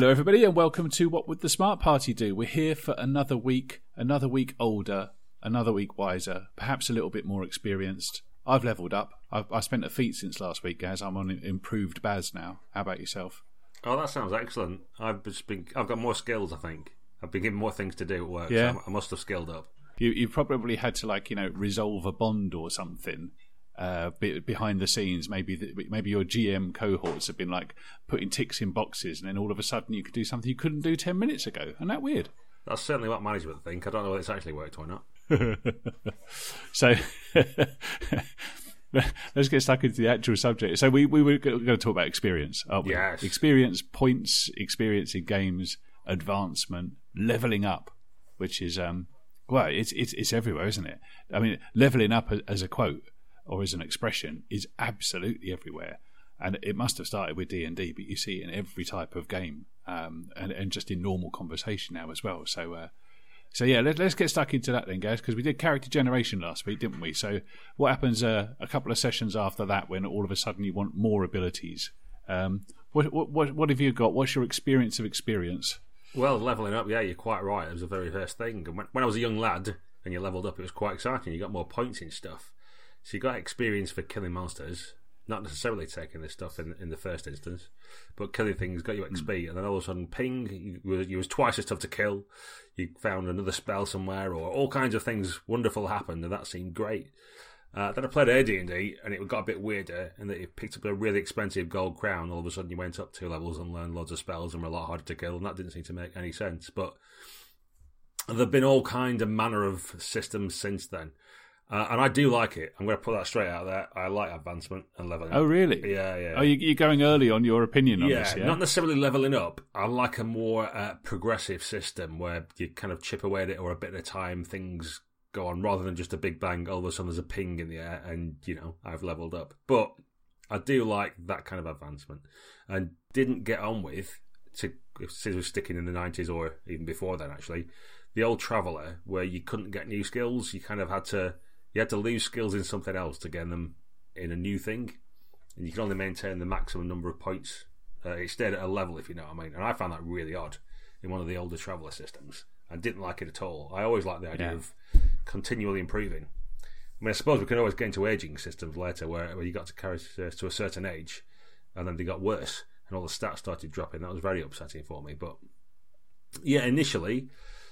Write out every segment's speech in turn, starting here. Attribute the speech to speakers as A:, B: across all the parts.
A: Hello, everybody, and welcome to What Would the Smart Party Do? We're here for another week, another week older, another week wiser, perhaps a little bit more experienced. I've leveled up. I've, I spent a feat since last week, guys. I'm on improved Baz now. How about yourself?
B: Oh, that sounds excellent. I've just been, I've got more skills. I think I've been given more things to do at work.
A: Yeah.
B: so I must have skilled up.
A: You, you probably had to like you know resolve a bond or something uh, be, behind the scenes. Maybe the, maybe your GM cohorts have been like putting ticks in boxes, and then all of a sudden you could do something you couldn't do ten minutes ago. Isn't that weird?
B: That's certainly what management think. I don't know whether it's actually worked or not.
A: so let's get stuck into the actual subject. So we, we were going to talk about experience, aren't we?
B: Yes.
A: Experience, points, experience in games, advancement, leveling up, which is um well, it's it's it's everywhere, isn't it? I mean, leveling up as, as a quote or as an expression is absolutely everywhere, and it must have started with D and D, but you see it in every type of game, um, and and just in normal conversation now as well. So. Uh, so yeah, let, us get stuck into that then, guys, because we did character generation last week, didn't we? So what happens uh, a couple of sessions after that when all of a sudden you want more abilities? Um, what, what what have you got? What's your experience of experience?
B: Well, leveling up, yeah, you're quite right. It was the very first thing. And when, when I was a young lad and you leveled up, it was quite exciting. You got more points in stuff, so you got experience for killing monsters. Not necessarily taking this stuff in in the first instance, but killing things got you XP, and then all of a sudden, ping, you was, you was twice as tough to kill. You found another spell somewhere, or all kinds of things wonderful happened, and that seemed great. Uh, then I played AD&D, and it got a bit weirder, and that you picked up a really expensive gold crown. All of a sudden, you went up two levels and learned loads of spells, and were a lot harder to kill, and that didn't seem to make any sense. But there've been all kind of manner of systems since then. Uh, and I do like it. I'm going to put that straight out there. I like advancement and leveling.
A: Oh,
B: up.
A: really?
B: Yeah, yeah.
A: Oh, you, are going early on your opinion on
B: yeah,
A: this, yeah?
B: not necessarily leveling up. I like a more uh, progressive system where you kind of chip away at it or a bit at a time. Things go on rather than just a big bang. All of a sudden, there's a ping in the air, and you know I've leveled up. But I do like that kind of advancement, and didn't get on with to since we're sticking in the 90s or even before then actually the old traveller where you couldn't get new skills. You kind of had to you had to lose skills in something else to get them in a new thing, and you can only maintain the maximum number of points. Uh, it stayed at a level, if you know what I mean. And I found that really odd in one of the older traveller systems. I didn't like it at all. I always liked the idea
A: Yeah.
B: of continually improving. I mean, I suppose we can always get into aging systems later, where, where you got to carry uh, to a certain age, and then they got worse, and all the stats started dropping. That was very upsetting for me. But yeah, initially,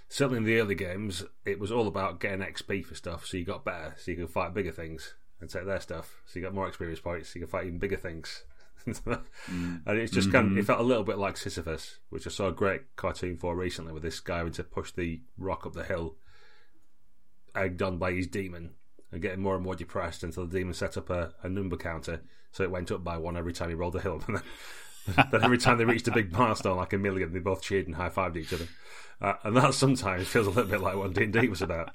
B: certainly in the early games, it was all about getting XP for stuff, so you got better, so you could fight bigger things and take their stuff. So you got more experience points, so you could fight even bigger things. and it's just kind of, it mm-hmm. felt a little bit like Sisyphus, which I saw a great cartoon for recently, with this guy having to push the rock up the hill, egged on by his demon, and getting more and more depressed until the demon set up a, a number counter, so it went up by one every time he rolled the hill. And then, then every time they reached a big milestone, like a million, they both cheered and high fived each other. Uh, and that sometimes feels a little bit like what D and D was about.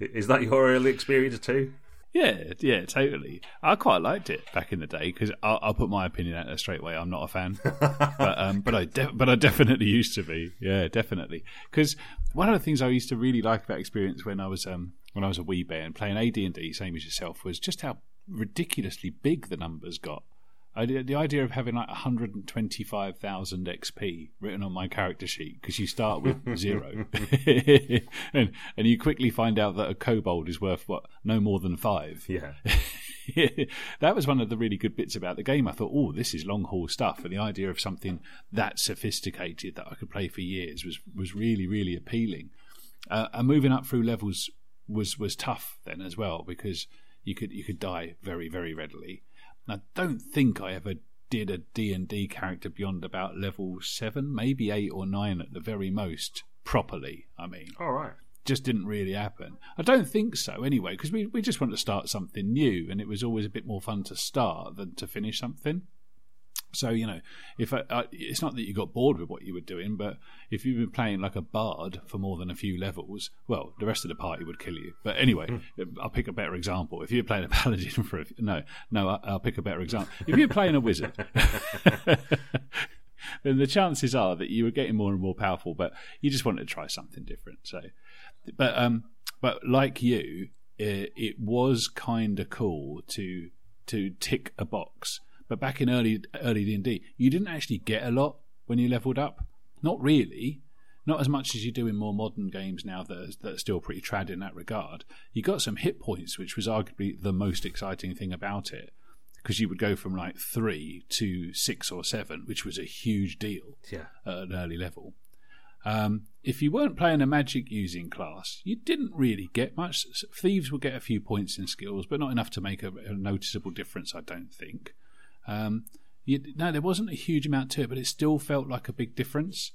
B: Is that your early experience too?
A: Yeah, yeah, totally. I quite liked it back in the day because I'll, I'll put my opinion out there straight away. I'm not a fan, but um, but I de- but I definitely used to be. Yeah, definitely. Because one of the things I used to really like about experience when I was um when I was a wee bear and playing AD and D, same as yourself, was just how ridiculously big the numbers got. The idea of having like 125,000 XP written on my character sheet because you start with zero, and and you quickly find out that a kobold is worth what no more than five.
B: Yeah.
A: that was one of the really good bits about the game. I thought, oh, this is long haul stuff, and the idea of something that sophisticated that I could play for years was was really really appealing. Uh, and moving up through levels was was tough then as well because you could you could die very very readily. And I don't think I ever did a D and D character beyond about level seven, maybe eight or nine at the very most properly. I mean,
B: All right.
A: just didn't really happen. I don't think so anyway, because we, we just want to start something new, and it was always a bit more fun to start than to finish something. So you know, if I, I, it's not that you got bored with what you were doing, but if you've been playing like a bard for more than a few levels, well, the rest of the party would kill you. But anyway, hmm. um, I'll pick a better example. If you're playing a paladin for a, no, no, I- I'll pick a better example. If you're playing a wizard. Then the chances are that you were getting more and more powerful, but you just wanted to try something different. So, but um, but like you, it, it was kind of cool to to tick a box. But back in early early D and D, you didn't actually get a lot when you leveled up. Not really. Not as much as you do in more modern games now that are, that are still pretty trad in that regard. You got some hit points, which was arguably the most exciting thing about it, because you would go from like three to six or seven, which was a huge deal
B: Yeah.
A: at an early level. Um, if you weren't playing a magic using class, you didn't really get much. Thieves will get a few points in skills, but not enough to make a, a noticeable difference, I don't think. Um, you, no, there wasn't a huge amount to it, but it still felt like a big difference.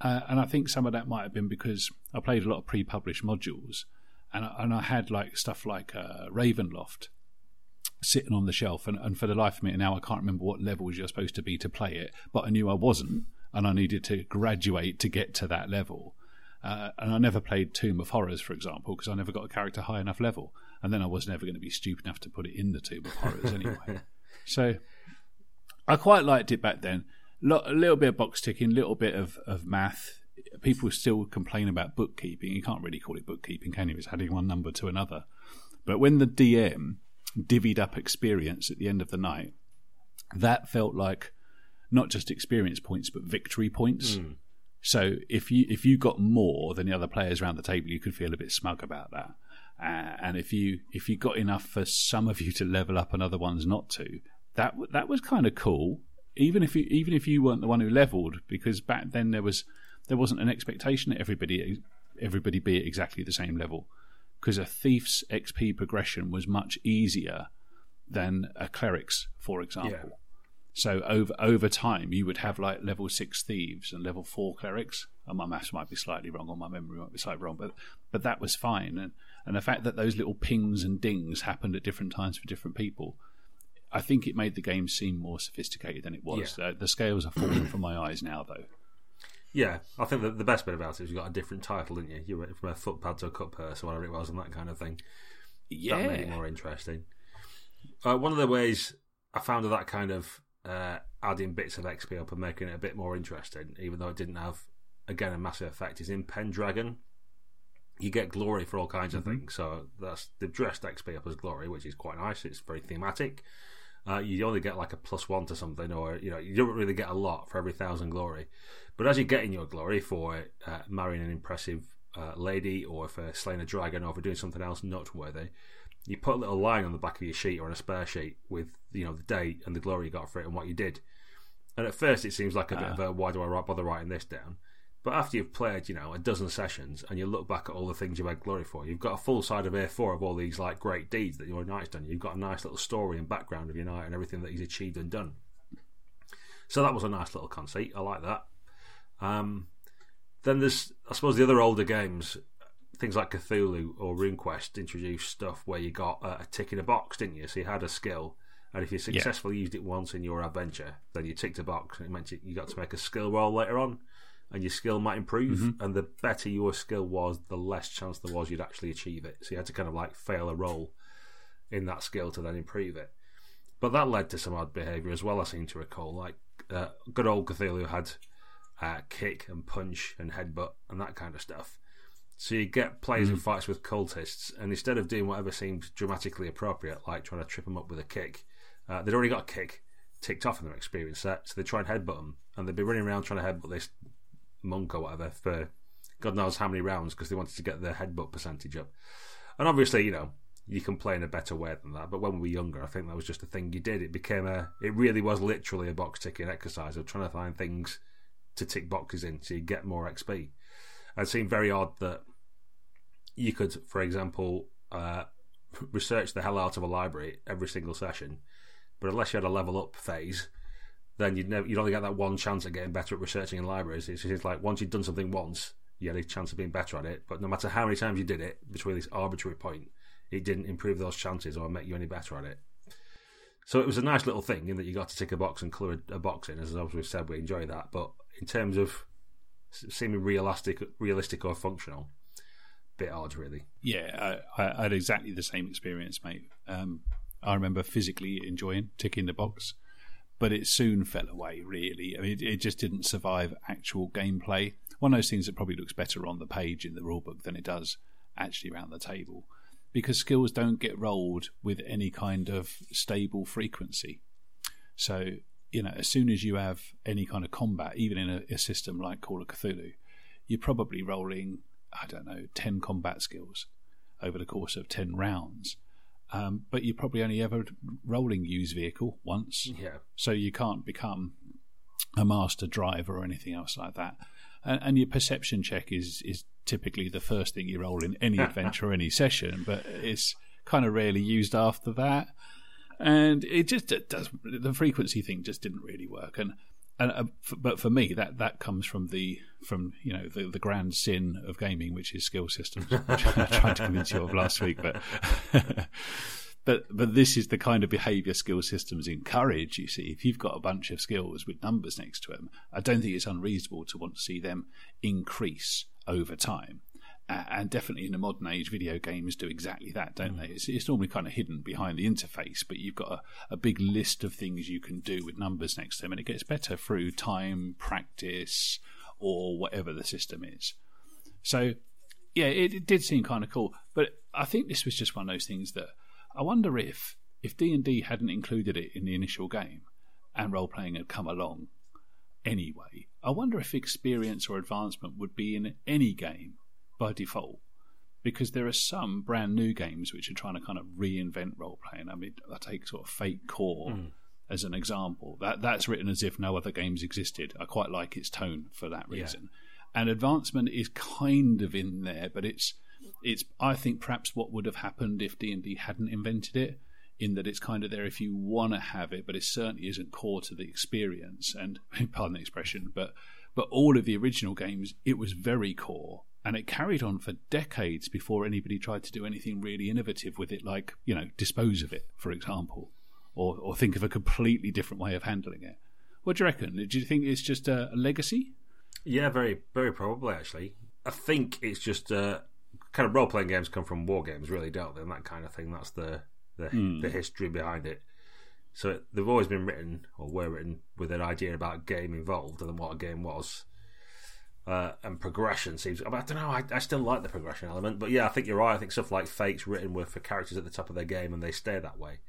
A: Uh, and I think some of that might have been because I played a lot of pre-published modules, and I, and I had like stuff like uh, Ravenloft sitting on the shelf, and, and for the life of me now I can't remember what levels you're supposed to be to play it, but I knew I wasn't, and I needed to graduate to get to that level. Uh, and I never played Tomb of Horrors, for example, because I never got a character high enough level, and then I was never going to be stupid enough to put it in the Tomb of Horrors anyway. so I quite liked it back then. A little bit of box ticking, a little bit of, of math. People still complain about bookkeeping. You can't really call it bookkeeping, can you? It's adding one number to another. But when the DM divvied up experience at the end of the night, that felt like not just experience points but victory points. So if you if you got more than the other players around the table, you could feel a bit smug about that. Uh, and if you if you got enough for some of you to level up and other ones not to, that that was kind of cool. Even if you even if you weren't the one who leveled, because back then there was there wasn't an expectation that everybody everybody be at exactly the same level. Because a thief's XP progression was much easier than a cleric's, for example.
B: Yeah.
A: So over over time, you would have like level six thieves and level four clerics. And my maths might be slightly wrong, or my memory might be slightly wrong, but but that was fine. And and the fact that those little pings and dings happened at different times for different people, I think it made the game seem more sophisticated than it was. Uh, the scales are falling from my eyes now, though.
B: Yeah, I think that the best bit about it is you got a different title, didn't you? You went from a footpad to a cut purse or whatever it was, and that kind of thing. Yeah, that made it more interesting. Uh, one of the ways I found of that kind of uh, adding bits of XP up and making it a bit more interesting, even though it didn't have, again, a massive effect, is in Pendragon. You get glory for all kinds of things. So that's they've dressed XP up as glory, which is quite nice. It's very thematic. Uh, you only get like a plus one to something, or you know, you don't really get a lot for every thousand glory. But as you're getting your glory for uh, marrying an impressive uh, lady, or for slaying a dragon, or for doing something else noteworthy, you put a little line on the back of your sheet or on a spare sheet with you know the date and the glory you got for it and what you did. And at first, it seems like a bit of a why do I bother writing this down? But after you've played, you know, a dozen sessions and you look back at all the things you've had glory for, you've got a full side of A4 of all these like great deeds that your knight's done. You've got a nice little story and background of your knight and everything that he's achieved and done. So that was a nice little conceit. I like that. Um, then there's, I suppose, the other older games, things like Cthulhu or RuneQuest introduced stuff where you got a, a tick in a box, didn't you? So you had a skill, and if you successfully used it once in your adventure, then you ticked a box, and it meant you, you got to make a skill roll later on, and your skill might improve. And the better your skill was, the less chance there was you'd actually achieve it. So you had to kind of like fail a roll in that skill to then improve it. But that led to some odd behaviour as well. I seem to recall, like uh, good old Cthulhu had uh, kick and punch and headbutt and that kind of stuff. So you get players in fights with cultists, and instead of doing whatever seemed dramatically appropriate, like trying to trip them up with a kick, uh, they'd already got a kick ticked off in their experience set, so they try and headbutt them, and they'd be running around trying to headbutt this monk or whatever for God knows how many rounds because they wanted to get their headbutt percentage up. And obviously, you know, you can play in a better way than that. But when we were younger, I think that was just a thing you did. It became a, it really was literally a box ticking exercise of trying to find things to tick boxes in so you get more XP. And it seemed very odd that you could, for example, uh, research the hell out of a library every single session, but unless you had a level up phase, then you'd never, you'd only get that one chance at getting better at researching in libraries. It's just like once you'd done something once, you had a chance of being better at it. But no matter how many times you did it, between this arbitrary point, it didn't improve those chances or make you any better at it. So it was a nice little thing in that you got to tick a box and colour a box in. As we've said, we enjoy that. But in terms of seeming realistic, realistic or functional, bit odd, really.
A: Yeah, I, I had exactly the same experience, mate. Um, I remember physically enjoying ticking the box, but it soon fell away. Really, I mean, it, it just didn't survive actual gameplay. One of those things that probably looks better on the page in the rulebook than it does actually around the table, because skills don't get rolled with any kind of stable frequency. So you know, as soon as you have any kind of combat, even in a, a system like Call of Cthulhu, you're probably rolling, I don't know, 10 combat skills over the course of 10 rounds. Um, but you're probably only ever rolling use vehicle once.
B: Yeah.
A: So you can't become a master driver or anything else like that. And, and your perception check is, is typically the first thing you roll in any adventure or any session, but it's kind of rarely used after that. And it just it does the frequency thing just didn't really work. And and uh, f- but for me that that comes from the from you know the the grand sin of gaming, which is skill systems, which I tried to convince you of last week, but. But but this is the kind of behaviour skill systems encourage. You see, if you've got a bunch of skills with numbers next to them, I don't think it's unreasonable to want to see them increase over time. And definitely in the modern age, video games do exactly that, don't mm. they? It's, it's normally kind of hidden behind the interface, but you've got a, a big list of things you can do with numbers next to them, and it gets better through time, practice, or whatever the system is. So, yeah, it, it did seem kind of cool, but I think this was just one of those things that I wonder if if D and D hadn't included it in the initial game, and role playing had come along anyway. I wonder if experience or advancement would be in any game by default. Because there are some brand new games which are trying to kind of reinvent role playing. I mean, I take sort of Fate Core
B: Mm.
A: as an example. That that's written as if no other games existed. I quite like its tone for that
B: Yeah.
A: reason. And advancement is kind of in there, but it's it's I think perhaps what would have happened if D and D hadn't invented it, in that it's kind of there if you want to have it, but it certainly isn't core to the experience. And pardon the expression, but but all of the original games, it was very core, and it carried on for decades before anybody tried to do anything really innovative with it, like you know dispose of it, for example, or or think of a completely different way of handling it. What do you reckon? Do you think it's just a, legacy?
B: Yeah, very, very probably actually. I think it's just uh, kind of role playing games come from war games, really, don't they? And that kind of thing. That's the the, the history behind it. So they've always been written or were written with an idea about game involved and then what a game was. Uh, and progression seems. I, mean, I don't know. I, I still like the progression element, but yeah, I think you're right. I think stuff like Fate's written with for characters at the top of their game, and they stay that way.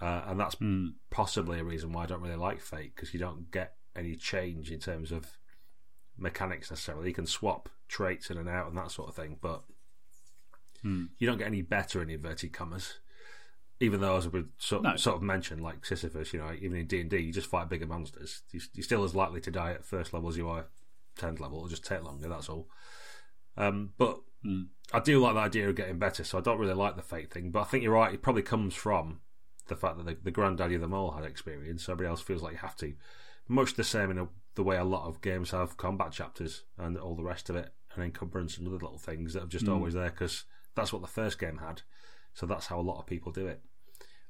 B: Uh, and that's possibly a reason why I don't really like Fate because you don't get any change in terms of mechanics necessarily. You can swap traits in and out and that sort of thing, but you don't get any better in inverted commas. Even though, as we sort,
A: No.
B: sort of mentioned, like Sisyphus, you know, even in D and D, you just fight bigger monsters. You- You're still as likely to die at first level as you are tenth level. It'll just take longer. That's all. Um, but I do like the idea of getting better, so I don't really like the fate thing. But I think you're right. It probably comes from the fact that the, the granddaddy of them all had experience. Everybody else feels like you have to. Much the same in a, the way a lot of games have combat chapters and all the rest of it, and encumbrance and other little things that are just always there because that's what the first game had. So that's how a lot of people do it.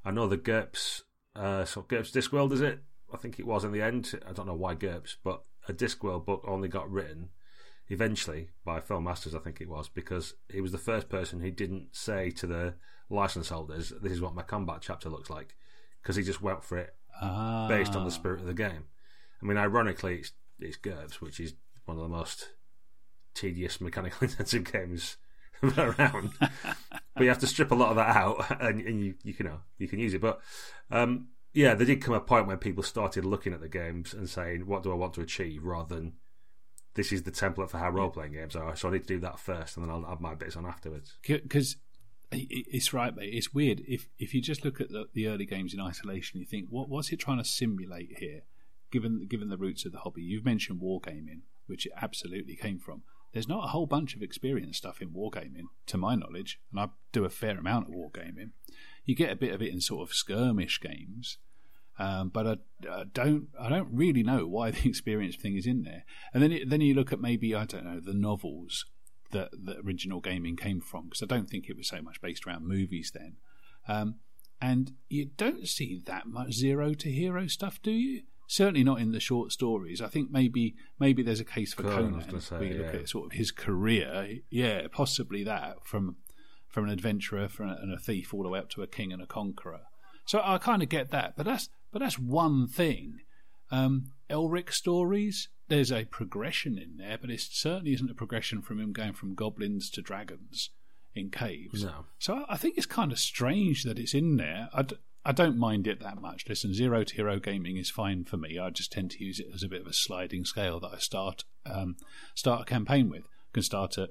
B: I know the GURPS, uh, so GURPS Discworld, is it? I think it was in the end. I don't know why GURPS, but a Discworld book only got written eventually by Phil Masters, I think it was, because he was the first person who didn't say to the license holders, "This is what my combat chapter looks like," because he just went for it
A: Ah,
B: based on the spirit of the game. I mean, ironically, it's, it's GURPS, which is one of the most tedious, mechanically intensive games around. but you have to strip a lot of that out, and, and you, you can know you can use it. But um, yeah, there did come a point when people started looking at the games and saying, "What do I want to achieve?" rather than this is the template for how role playing games are. So I need to do that first, and then I'll add my bits on afterwards.
A: because it's right, mate. It's weird if if you just look at the, the early games in isolation, you think, what what's it trying to simulate here? Given given the roots of the hobby, you've mentioned wargaming, which it absolutely came from. There's not a whole bunch of experience stuff in wargaming, to my knowledge, and I do a fair amount of wargaming. You get a bit of it in sort of skirmish games, um, but I, I don't I don't really know why the experience thing is in there. And then it, then you look at maybe I don't know the novels that the original gaming came from because I don't think it was so much based around movies then. Um, and you don't see that much zero to hero stuff, do you? Certainly not in the short stories. I think maybe maybe there's a case for
B: Conan, say,
A: where you look
B: yeah.
A: at sort of his career, yeah, possibly that from from an adventurer from a, and a thief all the way up to a king and a conqueror. So I kind of get that, but that's but that's one thing. Um, Elric stories, there's a progression in there, but it certainly isn't a progression from him going from goblins to dragons in caves.
B: No.
A: So I think it's kind of strange that it's in there. I, d- I don't mind it that much. Listen, zero to hero gaming is fine for me. I just tend to use it as a bit of a sliding scale that I start um, start a campaign with. I can start at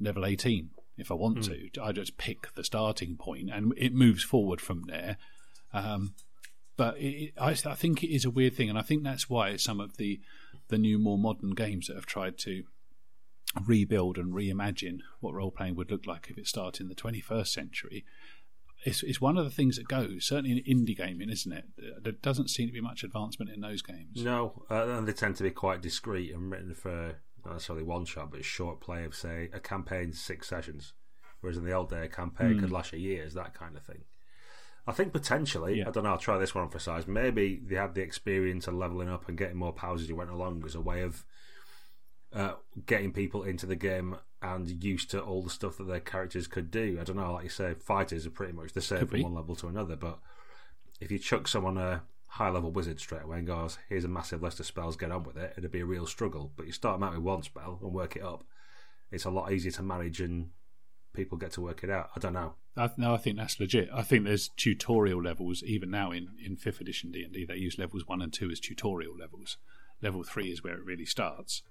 A: level eighteen if I want mm. to. I just pick the starting point and it moves forward from there. Um, but it, I, I, think it is a weird thing, and I think that's why some of the the new, more modern games that have tried to rebuild and reimagine what role playing would look like if it started in the 21st century. It's, it's one of the things that goes, certainly in indie gaming, isn't it? There doesn't seem to be much advancement in those games.
B: No, uh, and they tend to be quite discreet and written for not necessarily one shot, but a short play of, say, a campaign six sessions. Whereas in the old day, a campaign mm. could last a years, that kind of thing. I think potentially, yeah. I don't know, I'll try this one for size. Maybe they had the experience of leveling up and getting more powers as you went along as a way of uh, getting people into the game and used to all the stuff that their characters could do. I don't know, like you say, fighters are pretty much the same could from be. one level to another, but if you chuck someone a high level wizard straight away and goes, here's a massive list of spells, get on with it, it'd be a real struggle. But you start them out with one spell and work it up, it's a lot easier to manage and people get to work it out. I don't know.
A: I, no, I think that's legit. I think there's tutorial levels even now in in fifth edition D and D. They use levels one and two as tutorial levels. Level three is where it really starts.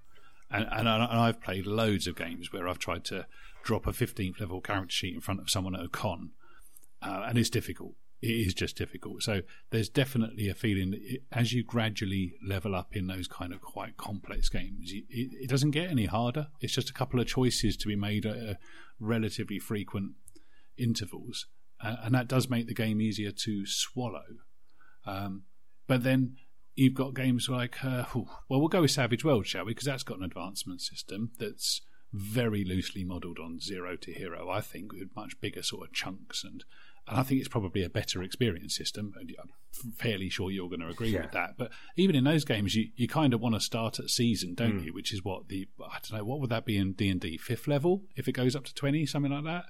A: And, and, I, I've played loads of games where I've tried to drop a 15th level character sheet in front of someone at a con, uh, and it's difficult. It is just difficult. So there's definitely a feeling that it, as you gradually level up in those kind of quite complex games, it, it, doesn't get any harder. It's just a couple of choices to be made at relatively frequent intervals, uh, and that does make the game easier to swallow. Um, but then you've got games like, uh, well, we'll go with Savage World, shall we? Because that's got an advancement system that's very loosely modelled on Zero to Hero, I think, with much bigger sort of chunks. And, and I think it's probably a better experience system. I'm fairly sure you're going to agree yeah. with that. But even in those games, you, you kind of want to start at season, don't mm. you? Which is what the, I don't know, what would that be in D&D? Fifth level? If it goes up to 20, something like that?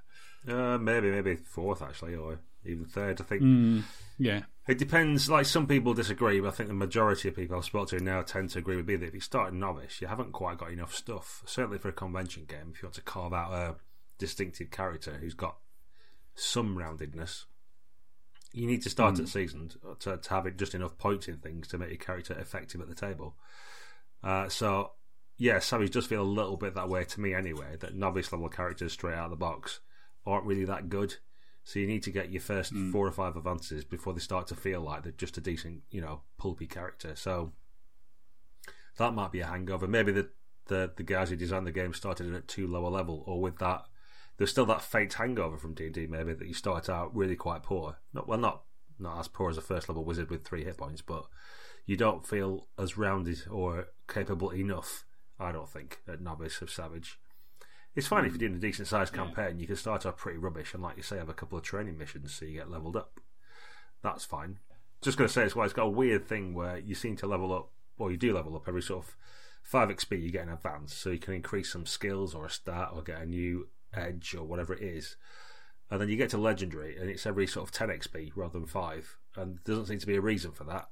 B: Uh, maybe, maybe fourth actually, or even third. I think.
A: Mm, yeah,
B: it depends. Like some people disagree, but I think the majority of people I've spoken to now tend to agree with me that if you start a novice, you haven't quite got enough stuff. Certainly for a convention game, if you want to carve out a distinctive character who's got some roundedness, you need to start mm. at seasoned to, to have it just enough points in things to make your character effective at the table. Uh, so, yeah, Savage does feel a little bit that way to me anyway. That novice level characters straight out of the box aren't really that good. So you need to get your first mm. four or five advances before they start to feel like they're just a decent, you know, pulpy character. So that might be a hangover. Maybe the the, the guys who designed the game started it at too low a level, or with that, there's still that faint hangover from D and D. Maybe that you start out really quite poor. Not well, not not as poor as a first level wizard with three hit points, but you don't feel as rounded or capable enough. I don't think at novice of savage. It's fine if you're doing a decent sized campaign. Yeah. You can start off pretty rubbish and, like you say, have a couple of training missions so you get leveled up. That's fine. Just going to say as well, it's got a weird thing where you seem to level up, or you do level up every sort of 5 XP you get in advance, so you can increase some skills or a stat or get a new edge or whatever it is. And then you get to legendary, and it's every sort of 10 XP rather than 5. And there doesn't seem to be a reason for that.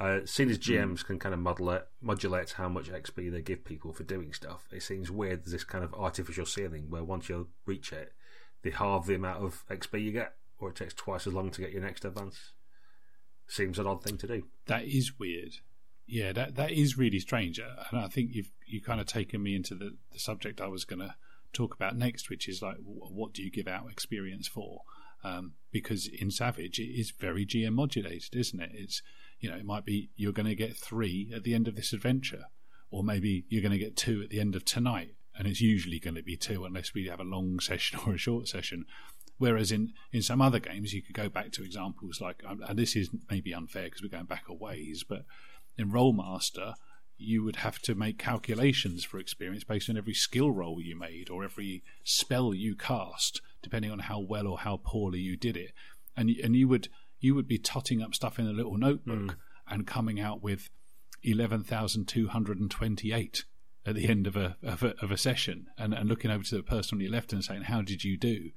B: Uh, seeing as GMs mm. can kind of modulate, modulate how much XP they give people for doing stuff, it seems weird there's this kind of artificial ceiling where once you reach it, they halve the amount of XP you get, or it takes twice as long to get your next advance. Seems an odd thing to do.
A: That is weird. Yeah, that that is really strange, and I think you've you kind of taken me into the, the subject I was going to talk about next, which is like what do you give out experience for? Um, because in Savage it is very GM modulated, isn't it? It's you know, it might be you're going to get three at the end of this adventure, or maybe you're going to get two at the end of tonight, and it's usually going to be two unless we have a long session or a short session. Whereas in, in some other games, you could go back to examples like, um, and this is maybe unfair because we're going back a ways, but in Rolemaster, you would have to make calculations for experience based on every skill roll you made or every spell you cast, depending on how well or how poorly you did it. And and you would you would be totting up stuff in a little notebook mm. and coming out with 11,228 at the end of a, of a, of a session and, and looking over to the person on your left and saying, How did you do?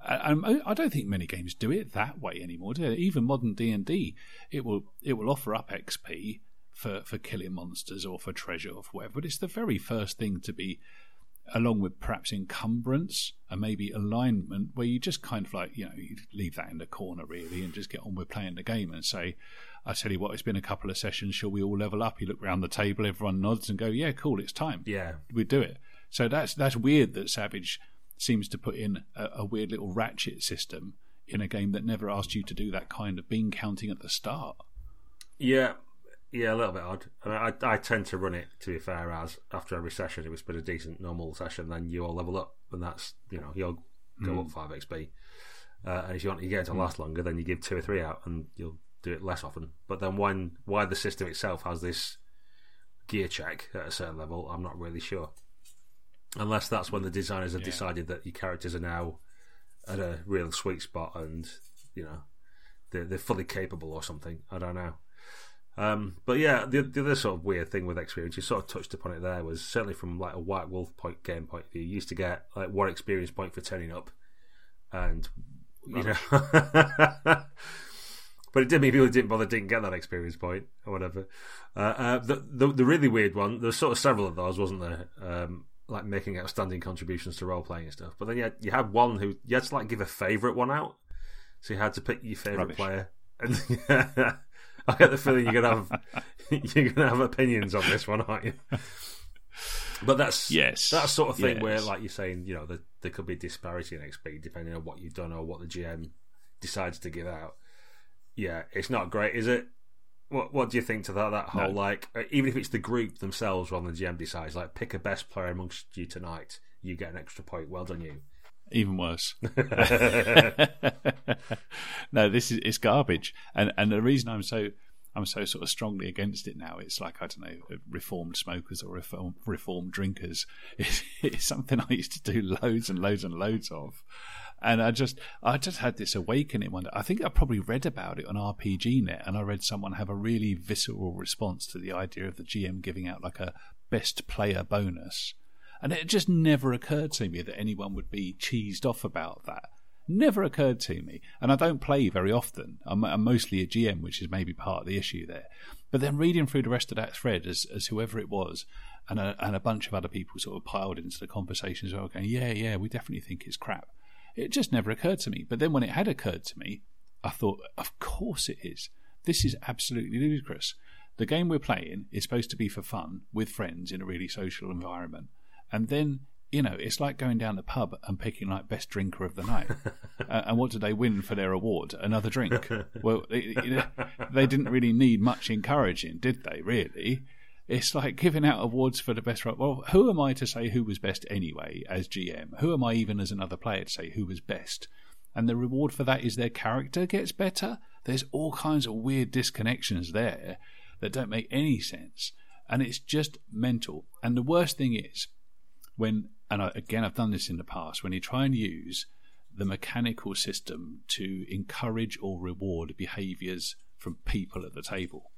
A: I, I don't think many games do it that way anymore. Do they? Even modern D and D, it will it will offer up XP for, for killing monsters or for treasure or for whatever. But it's the very first thing to be along with perhaps encumbrance and maybe alignment, where you just kind of like, you know, you leave that in the corner really and just get on with playing the game and say, I tell you what, it's been a couple of sessions. Shall we all level up? You look around the table, everyone nods and go, yeah, cool, it's time.
B: Yeah.
A: We do it. So that's that's weird that Savage seems to put in a, a weird little ratchet system in a game that never asked you to do that kind of bean counting at the start.
B: Yeah, yeah, a little bit odd. I, mean, I, I tend to run it to be fair as after every session, if it's been a decent normal session, then you all level up, and that's you know you'll go
A: Mm.
B: up five XP. Uh, and if you want to get it to last longer, then you give two or three out, and you'll do it less often. But then when why the system itself has this gear check at a certain level, I'm not really sure. Unless that's when the designers have
A: Yeah.
B: decided that your characters are now at a real sweet spot, and you know they're, they're fully capable or something. I don't know. Um, but yeah, the, the other sort of weird thing with experience, you sort of touched upon it there, was certainly from like a White Wolf point game point of view. You used to get like one experience point for turning up, and you know, but it did mean people didn't bother, didn't get that experience point or whatever. Uh, uh, the, the the really weird one, there's sort of several of those, wasn't there? Um, like making outstanding contributions to role playing and stuff. But then you had, you had one who you had to like give a favourite one out, so you had to pick your favourite
A: Rubbish.
B: player. And I get the feeling you're gonna have you're gonna have opinions on this one, aren't you? But that's
A: Yes.
B: that sort of thing where, like you're saying, you know, the, there could be disparity in XP depending on what you've done or what the GM decides to give out. Yeah, it's not great, is it? What What do you think to that? That whole
A: No.
B: like, uh, even if it's the group themselves rather than the GM decides, like, pick a best player amongst you tonight, you get an extra point. Well done, you.
A: Even worse. no, this is it's garbage, and and the reason I'm so I'm so sort of strongly against it now. It's like I don't know, reformed smokers or reform, reformed drinkers. It's, it's something I used to do loads and loads and loads of, and I just I just had this awakening one day. I think I probably read about it on RPG Net, and I read someone have a really visceral response to the idea of the GM giving out like a best player bonus. And it just never occurred to me that anyone would be cheesed off about that. Never occurred to me. And I don't play very often. I'm, I'm mostly a GM, which is maybe part of the issue there. But then reading through the rest of that thread as, as whoever it was, and a, and a bunch of other people sort of piled into the conversation as well, going, yeah, yeah, we definitely think it's crap. It just never occurred to me. But then when it had occurred to me, I thought, of course it is. This is absolutely ludicrous. The game we're playing is supposed to be for fun with friends in a really social environment. And then, you know, it's like going down the pub and picking like best drinker of the night. uh, and what did they win for their award? Another drink. well, they, you know, they didn't really need much encouraging, did they, really? It's like giving out awards for the best. Well, who am I to say who was best anyway as GM? Who am I even as another player to say who was best? And the reward for that is their character gets better. There's all kinds of weird disconnections there that don't make any sense. And it's just mental. And the worst thing is, when, and I, again, I've done this in the past, when you try and use the mechanical system to encourage or reward behaviors from people at the table.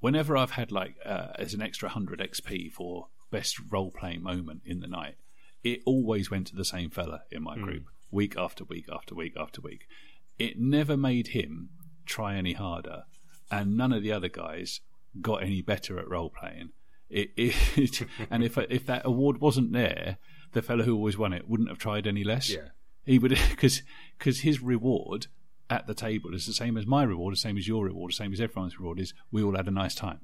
A: Whenever I've had like uh, as an extra 100 XP for best role playing moment in the night, it always went to the same fella in my group, week after week after week after week. It never made him try any harder, and none of the other guys got any better at role playing. It, it, and if if that award wasn't there, the fellow who always won it wouldn't have tried any less.
B: Yeah.
A: He would because because his reward at the table is the same as my reward, the same as your reward, the same as everyone's reward. Is we all had a nice time.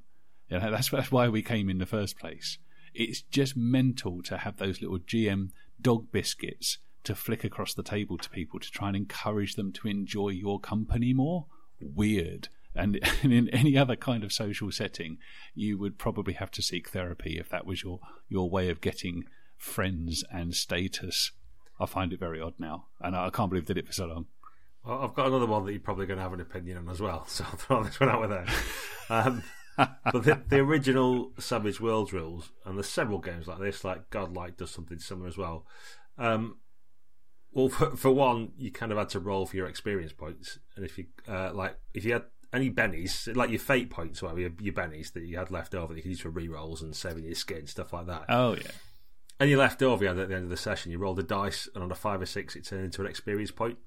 A: You know, that's that's why we came in the first place. It's just mental to have those little GM dog biscuits to flick across the table to people to try and encourage them to enjoy your company more. Weird. And, and in any other kind of social setting, you would probably have to seek therapy if that was your, your way of getting friends and status. I find it very odd now, and I can't believe I did it for so long.
B: Well, I've got another one that you're probably going to have an opinion on as well, so I'll throw this one out with there. Um, but the, the original Savage Worlds rules, and there's several games like this, like Godlike does something similar as well. Um, well, for, for one, you kind of had to roll for your experience points, and if you uh, like, if you had any bennies, like your fate points, or your, your bennies that you had left over, that you could use for re-rolls and saving your skin, stuff like that.
A: Oh yeah,
B: And you left over you had at the end of the session, you rolled a dice, and on a five or six, it turned into an experience point.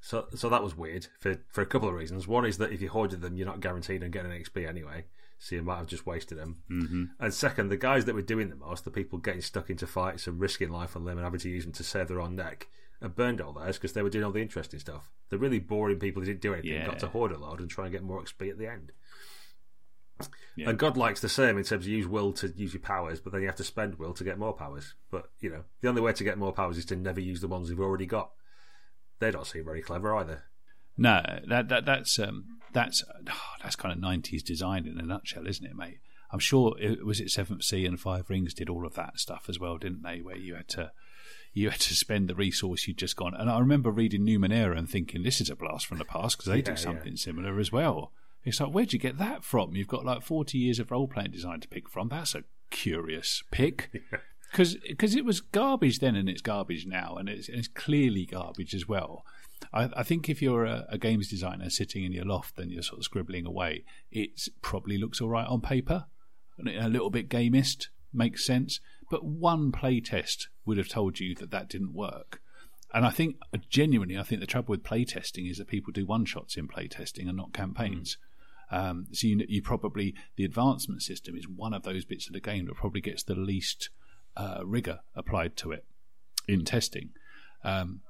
B: So, so that was weird for for a couple of reasons. One is that if you hoarded them, you're not guaranteed on getting an XP anyway, so you might have just wasted them.
A: Mm-hmm.
B: And second, the guys that were doing the most, the people getting stuck into fights and risking life on them and having to use them to save their own neck, have burned all theirs because they were doing all the interesting stuff. The really boring people who didn't do anything
A: Yeah.
B: got to hoard a load and try and get more XP at the end.
A: Yeah.
B: And Godlike's the same in terms of use will to use your powers, but then you have to spend will to get more powers. But you know, the only way to get more powers is to never use the ones you've already got. They don't seem very clever either.
A: No, that that that's um, that's oh, that's kind of nineties design in a nutshell, isn't it, mate? I'm sure it was it Seventh Sea and Five Rings did all of that stuff as well, didn't they? Where you had to you had to spend the resource you'd just gone. And I remember reading Numenera and thinking this is a blast from the past because they
B: Yeah,
A: do
B: yeah.
A: something similar as well. It's like where'd you get that from? You've got like forty years of role playing design to pick from. That's a curious pick. Because because it was garbage then and it's garbage now, and it's, it's clearly garbage as well. I, I think if you're a, a games designer sitting in your loft and you're sort of scribbling away, it probably looks all right on paper, and a little bit gamist makes sense. But one playtest would have told you that that didn't work. And I think genuinely, I think the trouble with playtesting is that people do one shots in playtesting and not campaigns. Um, so you, you probably the advancement system is one of those bits of the game that probably gets the least uh, rigor applied to it in testing. Um,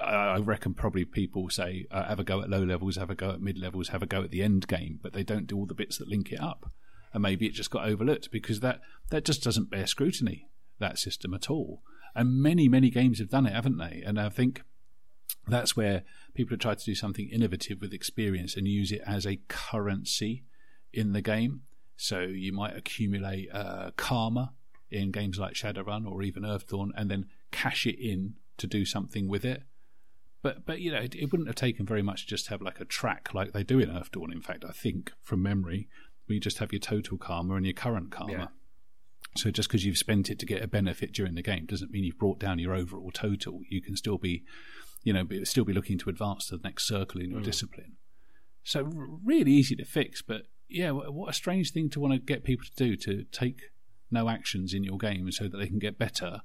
A: I I reckon probably people say uh, have a go at low levels, have a go at mid levels, have a go at the end game, but they don't do all the bits that link it up. And maybe it just got overlooked because that that just doesn't bear scrutiny that system at all. And many many games have done it, haven't they? And I think that's where people have tried to do something innovative with experience and use it as a currency in the game. So you might accumulate uh, karma in games like Shadowrun or even Earthdawn, and then cash it in to do something with it. But but you know it, it wouldn't have taken very much to just have like a track like they do in Earthdawn. In fact, I think from memory, where you just have your total karma and your current karma.
B: Yeah.
A: So just because you've spent it to get a benefit during the game doesn't mean you've brought down your overall total. You can still be, you know, still be looking to advance to the next circle in your mm. discipline. So really easy to fix, but yeah, what a strange thing to want to get people to do to take no actions in your game so that they can get better,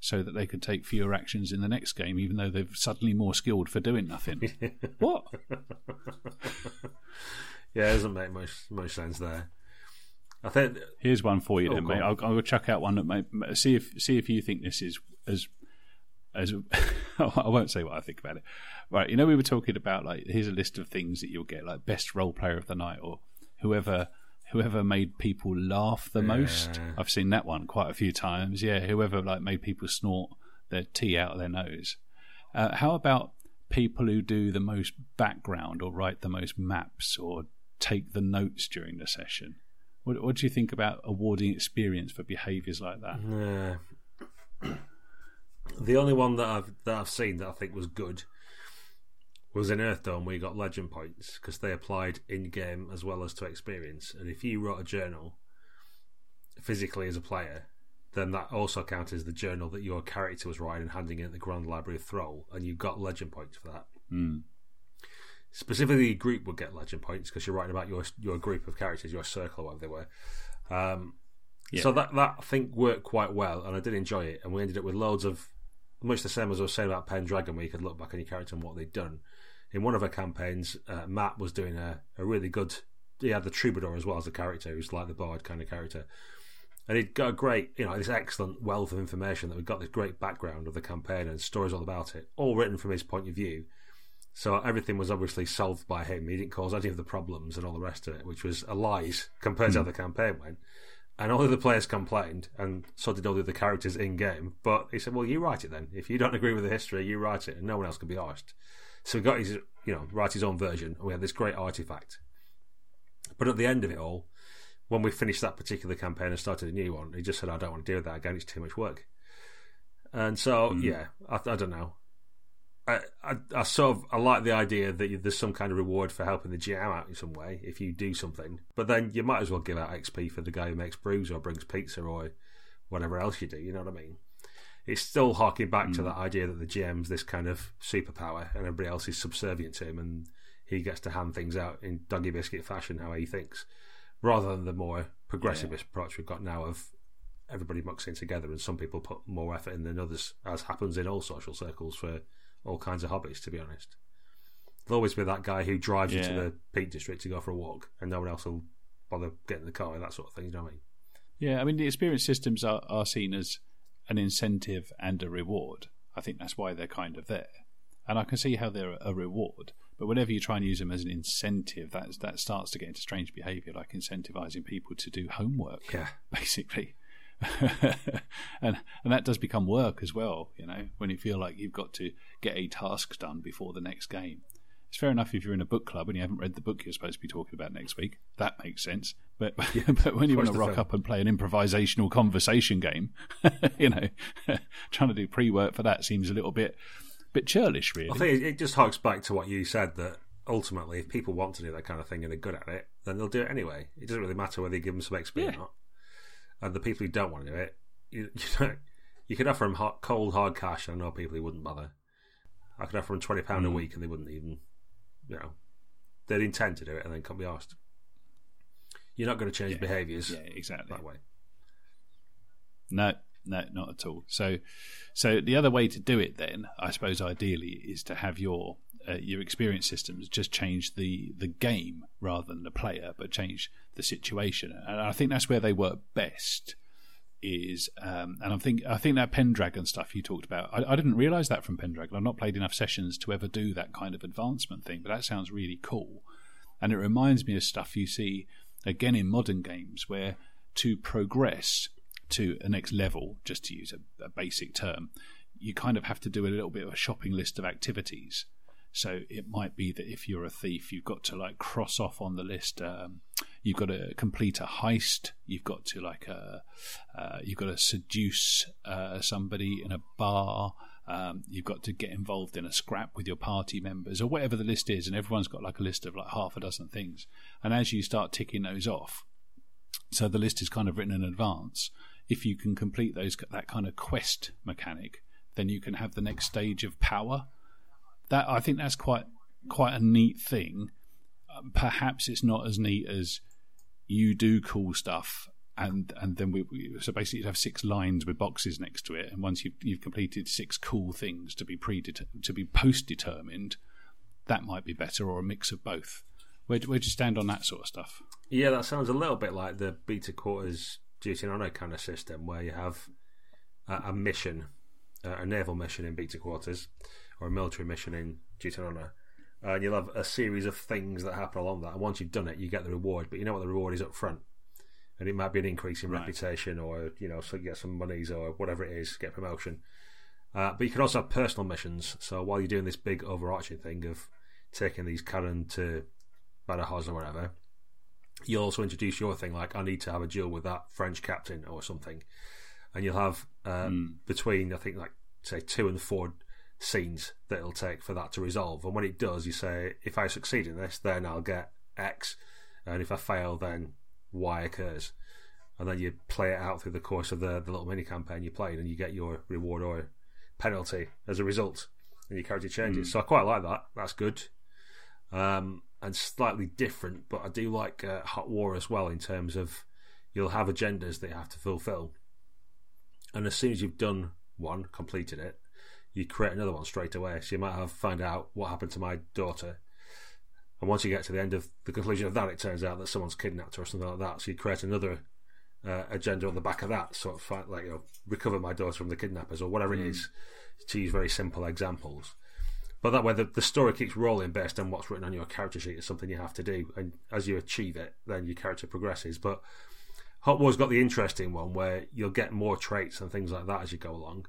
A: so that they can take fewer actions in the next game, even though they're suddenly more skilled for doing nothing. what?
B: Yeah, it doesn't make much much sense there. I think
A: Here's one for you,
B: Oh,
A: then, mate. I'll, I'll chuck out one that may see if see if you think this is as as I won't say what I think about it. Right, you know we were talking about like here's a list of things that you'll get like best role player of the night or whoever whoever made people laugh the most. I've seen that one quite a few times. Yeah, whoever like made people snort their tea out of their nose. Uh, how about people who do the most background or write the most maps or take the notes during the session? What, what do you think about awarding experience for behaviours like that?
B: Yeah. the only one that I've that I've seen that I think was good was in Earthdawn where you got legend points because they applied in game as well as to experience. And if you wrote a journal physically as a player, then that also counts as the journal that your character was writing and handing in at the Grand Library of Throal, and you got legend points for that.
A: Mm.
B: Specifically, group would get legend points because you're writing about your your group of characters, your circle, or whatever they were. Um,
A: Yeah.
B: So that that I think worked quite well, and I did enjoy it. And we ended up with loads of much the same as I was saying about Pendragon, where you could look back on your character and what they'd done. In one of our campaigns, uh, Matt was doing a, a really good. He had the troubadour as well as a character, who's like the bard kind of character, and he'd got a great, you know, this excellent wealth of information that we got this great background of the campaign and stories all about it, all written from his point of view. So everything was obviously solved by him. He didn't cause any of the problems and all the rest of it, which was a lies compared to hmm. how the campaign went. And all of the players complained, and so did all the other characters in game. But he said, "Well, you write it then. If you don't agree with the history, you write it, and no one else can be asked." So he got his, you know, write his own version, and we had this great artifact. But at the end of it all, when we finished that particular campaign and started a new one, he just said, "I don't want to do that again. It's too much work." And so, hmm. yeah, I, I don't know. I, I, I sort of I like the idea that there's some kind of reward for helping the GM out in some way if you do something, but then you might as well give out XP for the guy who makes brews or brings pizza or whatever else you do. You know what I mean? It's still harking back to hmm. that idea that the GM's this kind of superpower and everybody else is subservient to him, and he gets to hand things out in doggy biscuit fashion how he thinks, rather than the more progressivist approach we've got now of everybody mucks in together and some people put more effort in than others, as happens in all social circles for all kinds of hobbies, to be honest. There'll always be that guy who drives you to the Peak District to go for a walk, and no one else will bother getting in the car, and that sort of thing. You know what I mean?
A: Yeah, I mean, the experience systems are, are seen as an incentive and a reward. I think that's why they're kind of there. And I can see how they're a reward. But whenever you try and use them as an incentive, that, that starts to get into strange behaviour, like incentivizing people to do homework,
B: Yeah.
A: basically. and and that does become work as well, you know, when you feel like you've got to get a task done before the next game. It's fair enough if you're in a book club and you haven't read the book you're supposed to be talking about next week. That makes sense. But but when you want to rock
B: film.
A: up and play an improvisational conversation game, you know, trying to do pre-work for that seems a little bit bit churlish, really.
B: I think it, it just harks back to what you said that ultimately, if people want to do that kind of thing and they're good at it, then they'll do it anyway. It doesn't really matter whether you give them some XP
A: Yeah.
B: or not. And the people who don't want to do it, you, you know, you could offer them hot, cold hard cash. and I know people who wouldn't bother. I could offer them twenty pound a
A: Mm.
B: week and they wouldn't even, you know, they'd intend to do it and then can't be asked. You're not going to change
A: Yeah.
B: behaviours
A: yeah, exactly.
B: that way.
A: No, no, not at all. So, so the other way to do it, then, I suppose, ideally, is to have your uh, your experience systems just change the the game rather than the player, but change the situation. And I think that's where they work best. Is um, and I think I think that Pendragon stuff you talked about. I, I didn't realise that from Pendragon. I've not played enough sessions to ever do that kind of advancement thing, but that sounds really cool. And it reminds me of stuff you see again in modern games where to progress to a next level, just to use a, a basic term, you kind of have to do a little bit of a shopping list of activities. So it might be that if you're a thief, you've got to like cross off on the list. Um, you've got to complete a heist. You've got to like uh, uh, you've got to seduce uh, somebody in a bar. Um, you've got to get involved in a scrap with your party members or whatever the list is, and everyone's got like a list of like half a dozen things. And as you start ticking those off, so the list is kind of written in advance. If you can complete those that kind of quest mechanic, then you can have the next stage of power. That I think that's quite quite a neat thing. Um, perhaps it's not as neat as you do cool stuff, and and then we, we so basically you have six lines with boxes next to it, and once you've you've completed six cool things to be pre to be post determined, that might be better or a mix of both. Where where do you stand on that sort of stuff?
B: Yeah, that sounds a little bit like the Beat to Quarters duty and honor kind of system, where you have a, a mission, uh, a naval mission in Beat to Quarters, or a military mission in and honor, and you'll have a series of things that happen along that. And once you've done it, you get the reward, but you know what the reward is up front, and it might be an increase in
A: Right.
B: reputation, or you know, so you get some monies or whatever it is, get promotion. Uh, but you can also have personal missions. So while you're doing this big overarching thing of taking these Karen to Badajoz or whatever, you'll also introduce your thing like I need to have a duel with that French captain or something, and you'll have uh, between I think like say two and four scenes that it'll take for that to resolve. And when it does, you say if I succeed in this, then I'll get X, and if I fail, then Y occurs. And then you play it out through the course of the, the little mini campaign you're playing, and you get your reward or penalty as a result, and your character changes. So I quite like that. That's good um, and slightly different. But I do like uh, Hot War as well in terms of you'll have agendas that you have to fulfill, and as soon as you've done one, completed it, you create another one straight away. So you might have find out what happened to my daughter. And once you get to the end of the conclusion of that, it turns out that someone's kidnapped her or something like that. So you create another uh, agenda on the back of that, sort of like you know, recover my daughter from the kidnappers or whatever it is. To use very simple examples, but that way the, the story keeps rolling based on what's written on your character sheet is something you have to do, and as you achieve it, then your character progresses. But Hot War's got the interesting one where you'll get more traits and things like that as you go along.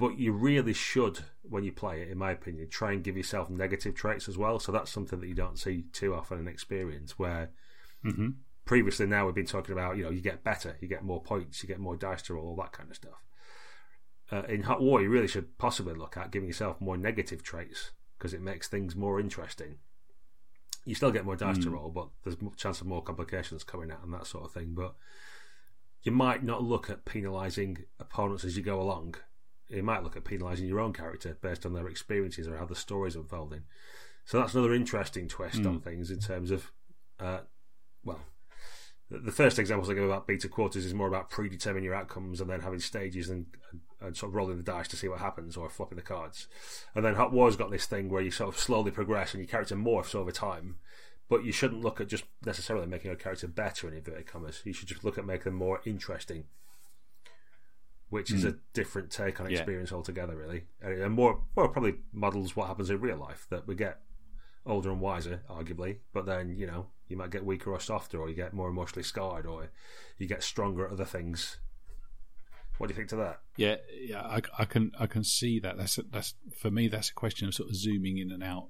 B: But you really should, when you play it, in my opinion, try and give yourself negative traits as well. So that's something that you don't see too often in experience. Where
A: Mm-hmm.
B: previously, now we've been talking about, you know, you get better, you get more points, you get more dice to roll, all that kind of stuff. Uh, in Hot War, you really should possibly look at giving yourself more negative traits because it makes things more interesting. You still get more dice to roll, but there's a chance of more complications coming out and that sort of thing. But you might not look at penalising opponents as you go along. You might look at penalising your own character based on their experiences or how the story's unfolding. So that's another interesting twist on things in terms of, uh, well, the first examples I give about Beat to Quarters is more about predetermining your outcomes and then having stages and, and, and, sort of rolling the dice to see what happens or flopping the cards. And then Hot War's got this thing where you sort of slowly progress and your character morphs over time. But you shouldn't look at just necessarily making your character better in inverted commas. You should just look at making them more interesting, which is mm. a different take on experience yeah. altogether, really. And more, well, probably models what happens in real life that we get older and wiser, arguably, but then you know you might get weaker or softer, or you get more emotionally scarred, or you get stronger at other things. What do you think to that?
A: Yeah, yeah, I, I can I can see that. That's that's for me. That's a question of sort of zooming in and out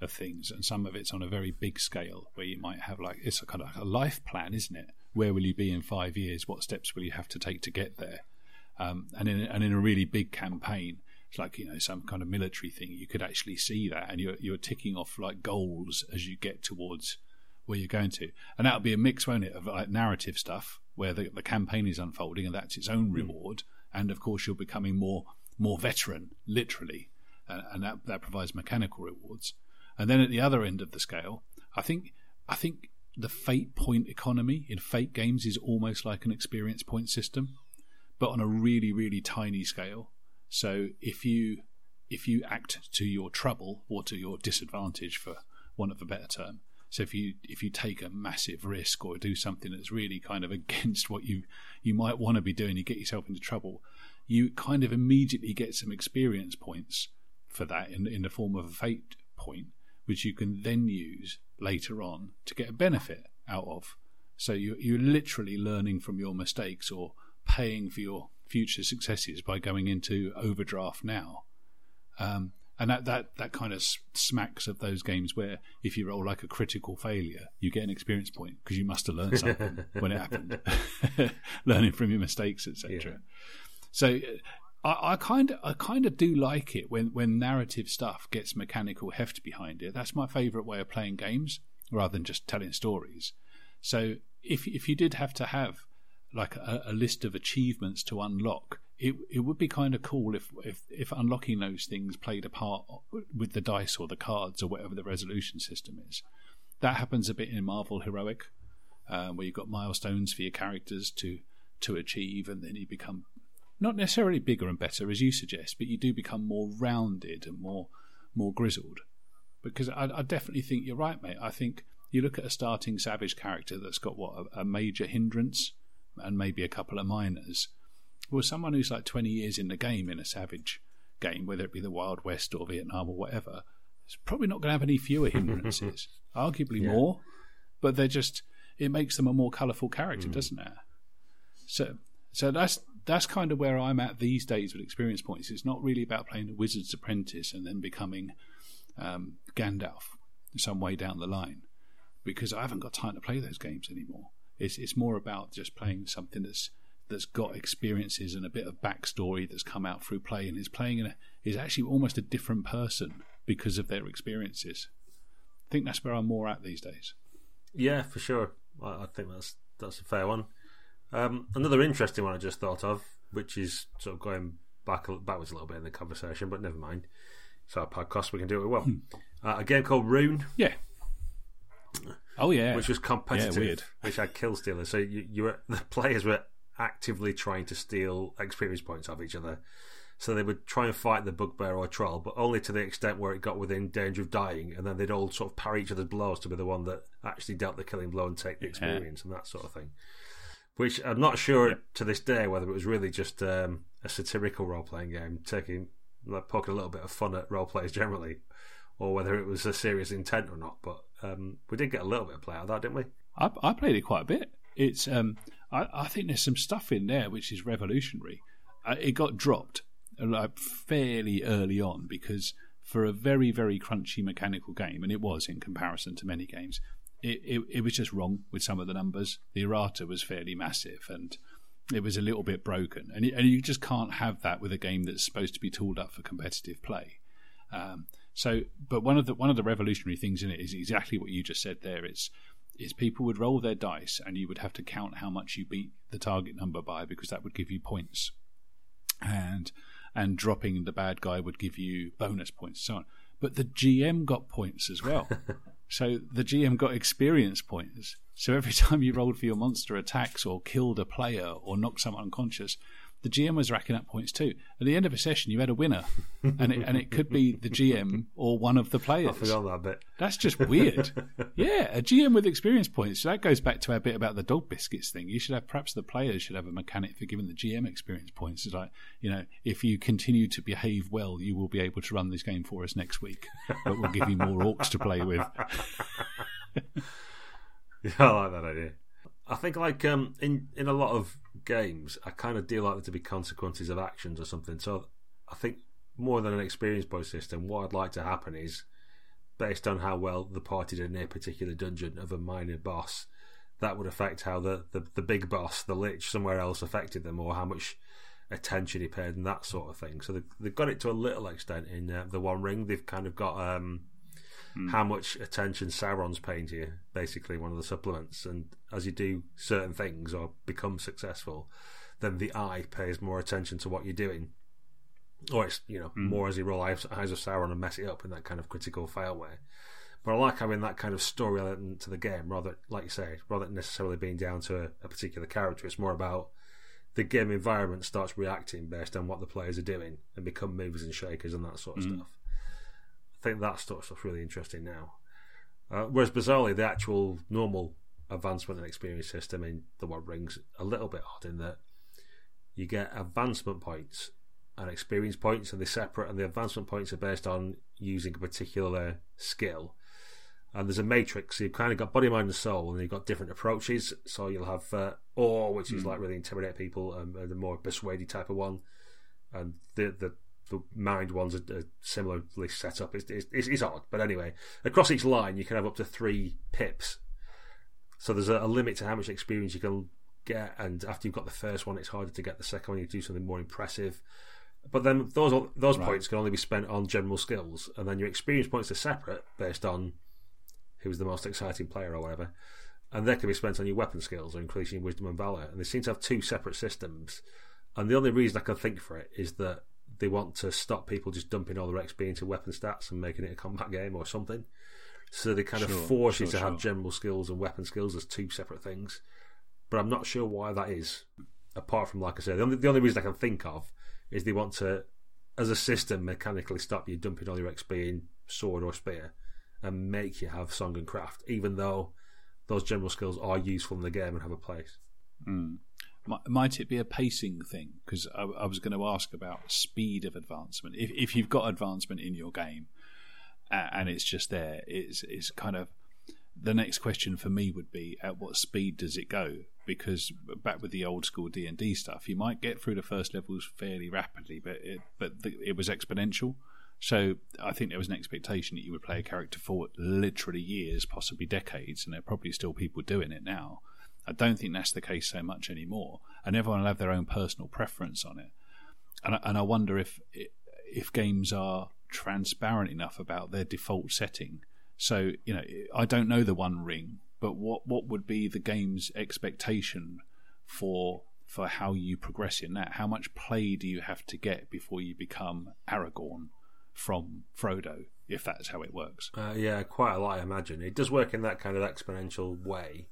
A: of things, and some of it's on a very big scale where you might have like it's a kind of a life plan, isn't it? Where will you be in five years? What steps will you have to take to get there? Um, and in and in a really big campaign, it's like you know some kind of military thing. You could actually see that, and you're you're ticking off like goals as you get towards where you're going to, and that'll be a mix, won't it, of like narrative stuff where the, the campaign is unfolding, and that's its own hmm. reward, mm. and of course you're becoming more more veteran, literally, uh, and that that provides mechanical rewards. And then at the other end of the scale, I think I think the fate point economy in fate games is almost like an experience point system, but on a really really tiny scale. So if you if you act to your trouble or to your disadvantage, for want of a better term, so if you if you take a massive risk or do something that's really kind of against what you you might want to be doing, you get yourself into trouble. You kind of immediately get some experience points for that in in the form of a fate point, which you can then use later on to get a benefit out of. So you you're literally learning from your mistakes or paying for your future successes by going into overdraft now. Um, and that, that, that kind of smacks of those games where if you roll like a critical failure, you get an experience point because you must have learned something when it happened, learning from your mistakes, etc. Yeah. So I, I kind of I kind of do like it when when narrative stuff gets mechanical heft behind it. That's my favourite way of playing games rather than just telling stories. So if if you did have to have like a, a, list of achievements to unlock. It it would be kind of cool if, if if unlocking those things played a part with the dice or the cards or whatever the resolution system is. That happens a bit in Marvel Heroic, uh, where you've got milestones for your characters to to achieve, and then you become not necessarily bigger and better as you suggest, but you do become more rounded and more more grizzled. Because I, I definitely think you're right, mate. I think you look at a starting Savage character that's got what a, a major hindrance and maybe a couple of minors. Well, someone who's like 20 years in the game in a Savage game, whether it be the Wild West or Vietnam or whatever, is probably not going to have any fewer hindrances. Arguably yeah. more, but they're just it makes them a more colourful character, mm. doesn't it? So, so that's that's kind of where I'm at these days with experience points. It's not really about playing the Wizard's Apprentice and then becoming um, Gandalf some way down the line, because I haven't got time to play those games anymore. It's it's more about just playing something that's that's got experiences and a bit of backstory that's come out through play and is playing in a, is actually almost a different person because of their experiences. I think that's where I'm more at these days.
B: Yeah, for sure. I, I think that's that's a fair one. Um, another interesting one I just thought of, which is sort of going back backwards a little bit in the conversation, but never mind. It's our podcast; we can do it well. Hmm. Uh, a game called Rune.
A: Yeah. Oh yeah,
B: which was competitive, yeah, which had kill stealers. So you, you were the players were actively trying to steal experience points off each other. So they would try and fight the bugbear or troll, but only to the extent where it got within danger of dying, and then they'd all sort of parry each other's blows to be the one that actually dealt the killing blow and take the experience yeah. and that sort of thing. Which I'm not sure yeah. to this day whether it was really just um, a satirical role playing game, taking like poking a little bit of fun at role players generally, or whether it was a serious intent or not. But um, we did get a little bit of play out of that, didn't we?
A: I, I played it quite a bit. It's um, I, I, think there's some stuff in there which is revolutionary. Uh, it got dropped uh, like fairly early on because for a very very crunchy mechanical game, and it was in comparison to many games, it, it, it was just wrong with some of the numbers. The errata was fairly massive and it was a little bit broken, and, and you just can't have that with a game that's supposed to be tooled up for competitive play. Um, so, but one of the one of the revolutionary things in it is exactly what you just said there. It's is people would roll their dice and you would have to count how much you beat the target number by because that would give you points, and and dropping the bad guy would give you bonus points, so on. But the GM got points as well. so the GM got experience points So every time you rolled for your monster attacks or killed a player or knocked someone unconscious, the GM was racking up points too. At the end of a session, you had a winner, and it, and it could be the GM or one of the players.
B: I forgot that bit.
A: That's just weird. yeah, a GM with experience points. So that goes back to our bit about the dog biscuits thing. You should have perhaps the players should have a mechanic for giving the GM experience points. It's like you know, if you continue to behave well, you will be able to run this game for us next week, but we'll give you more orcs to play with.
B: yeah, I like that idea. I think like um, in in a lot of games, I kind of do like there to be consequences of actions or something. So I think more than an experience point system, what I'd like to happen is based on how well the party did in a particular dungeon of a minor boss, that would affect how the, the, the big boss, the lich, somewhere else affected them, or how much attention he paid and that sort of thing. So they, they've got it to a little extent in uh, the One Ring. They've kind of got um, mm. how much attention Sauron's paying to you, basically one of the supplements. And as you do certain things or become successful, then the eye pays more attention to what you're doing. Or it's, you know, mm. more as you roll eyes, eyes of Sauron and mess it up in that kind of critical fail way. But I like having that kind of story element to the game, rather, like you say, rather than necessarily being down to a, a particular character. It's more about the game environment starts reacting based on what the players are doing and become movers and shakers and that sort of mm. stuff. I think that sort of stuff's really interesting now. Uh, whereas bizarrely, the actual normal advancement and experience system in the One Rings a little bit odd in that you get advancement points and experience points, and they're separate. And the advancement points are based on using a particular skill. And there's a matrix. So you've kind of got body, mind, and soul, and you've got different approaches. So you'll have uh, awe, which is mm. like really intimidate people, and, and the more persuaded type of one. And the the the mind ones are, are similarly set up. It's, it's, it's, odd, but anyway, across each line you can have up to three pips. So there's a, a, limit to how much experience you can get, and after you've got the first one, it's harder to get the second one. You do something more impressive. But then those those right. points can only be spent on general skills, and then your experience points are separate based on who's the most exciting player or whatever, and they can be spent on your weapon skills or increasing wisdom and valor. And they seem to have two separate systems. And the only reason I can think for it is that they want to stop people just dumping all their XP into weapon stats and making it a combat game or something. So they kind sure, of force sure, you to sure. have general skills and weapon skills as two separate things. But I'm not sure why that is. Apart from, like I said, the only, the only reason I can think of is they want to, as a system, mechanically stop you dumping all your XP in sword or spear and make you have song and craft, even though those general skills are useful in the game and have a place.
A: Mm might it be a pacing thing? Because I, I, was going to ask about speed of advancement. If, if you've got advancement in your game and it's just there, it's, it's kind of the next question for me would be at what speed does it go? Because back with the old school D and D stuff, you might get through the first levels fairly rapidly, but it, but the, it was exponential. So I think there was an expectation that you would play a character for literally years, possibly decades, and there are probably still people doing it now. I don't think that's the case so much anymore, and everyone will have their own personal preference on it. And I, and I wonder if if games are transparent enough about their default setting. So you know, I don't know the One Ring, but what what would be the game's expectation for for how you progress in that? How much play do you have to get before you become Aragorn from Frodo? If that's how it works.
B: Uh, yeah, quite a lot. I imagine it does work in that kind of exponential way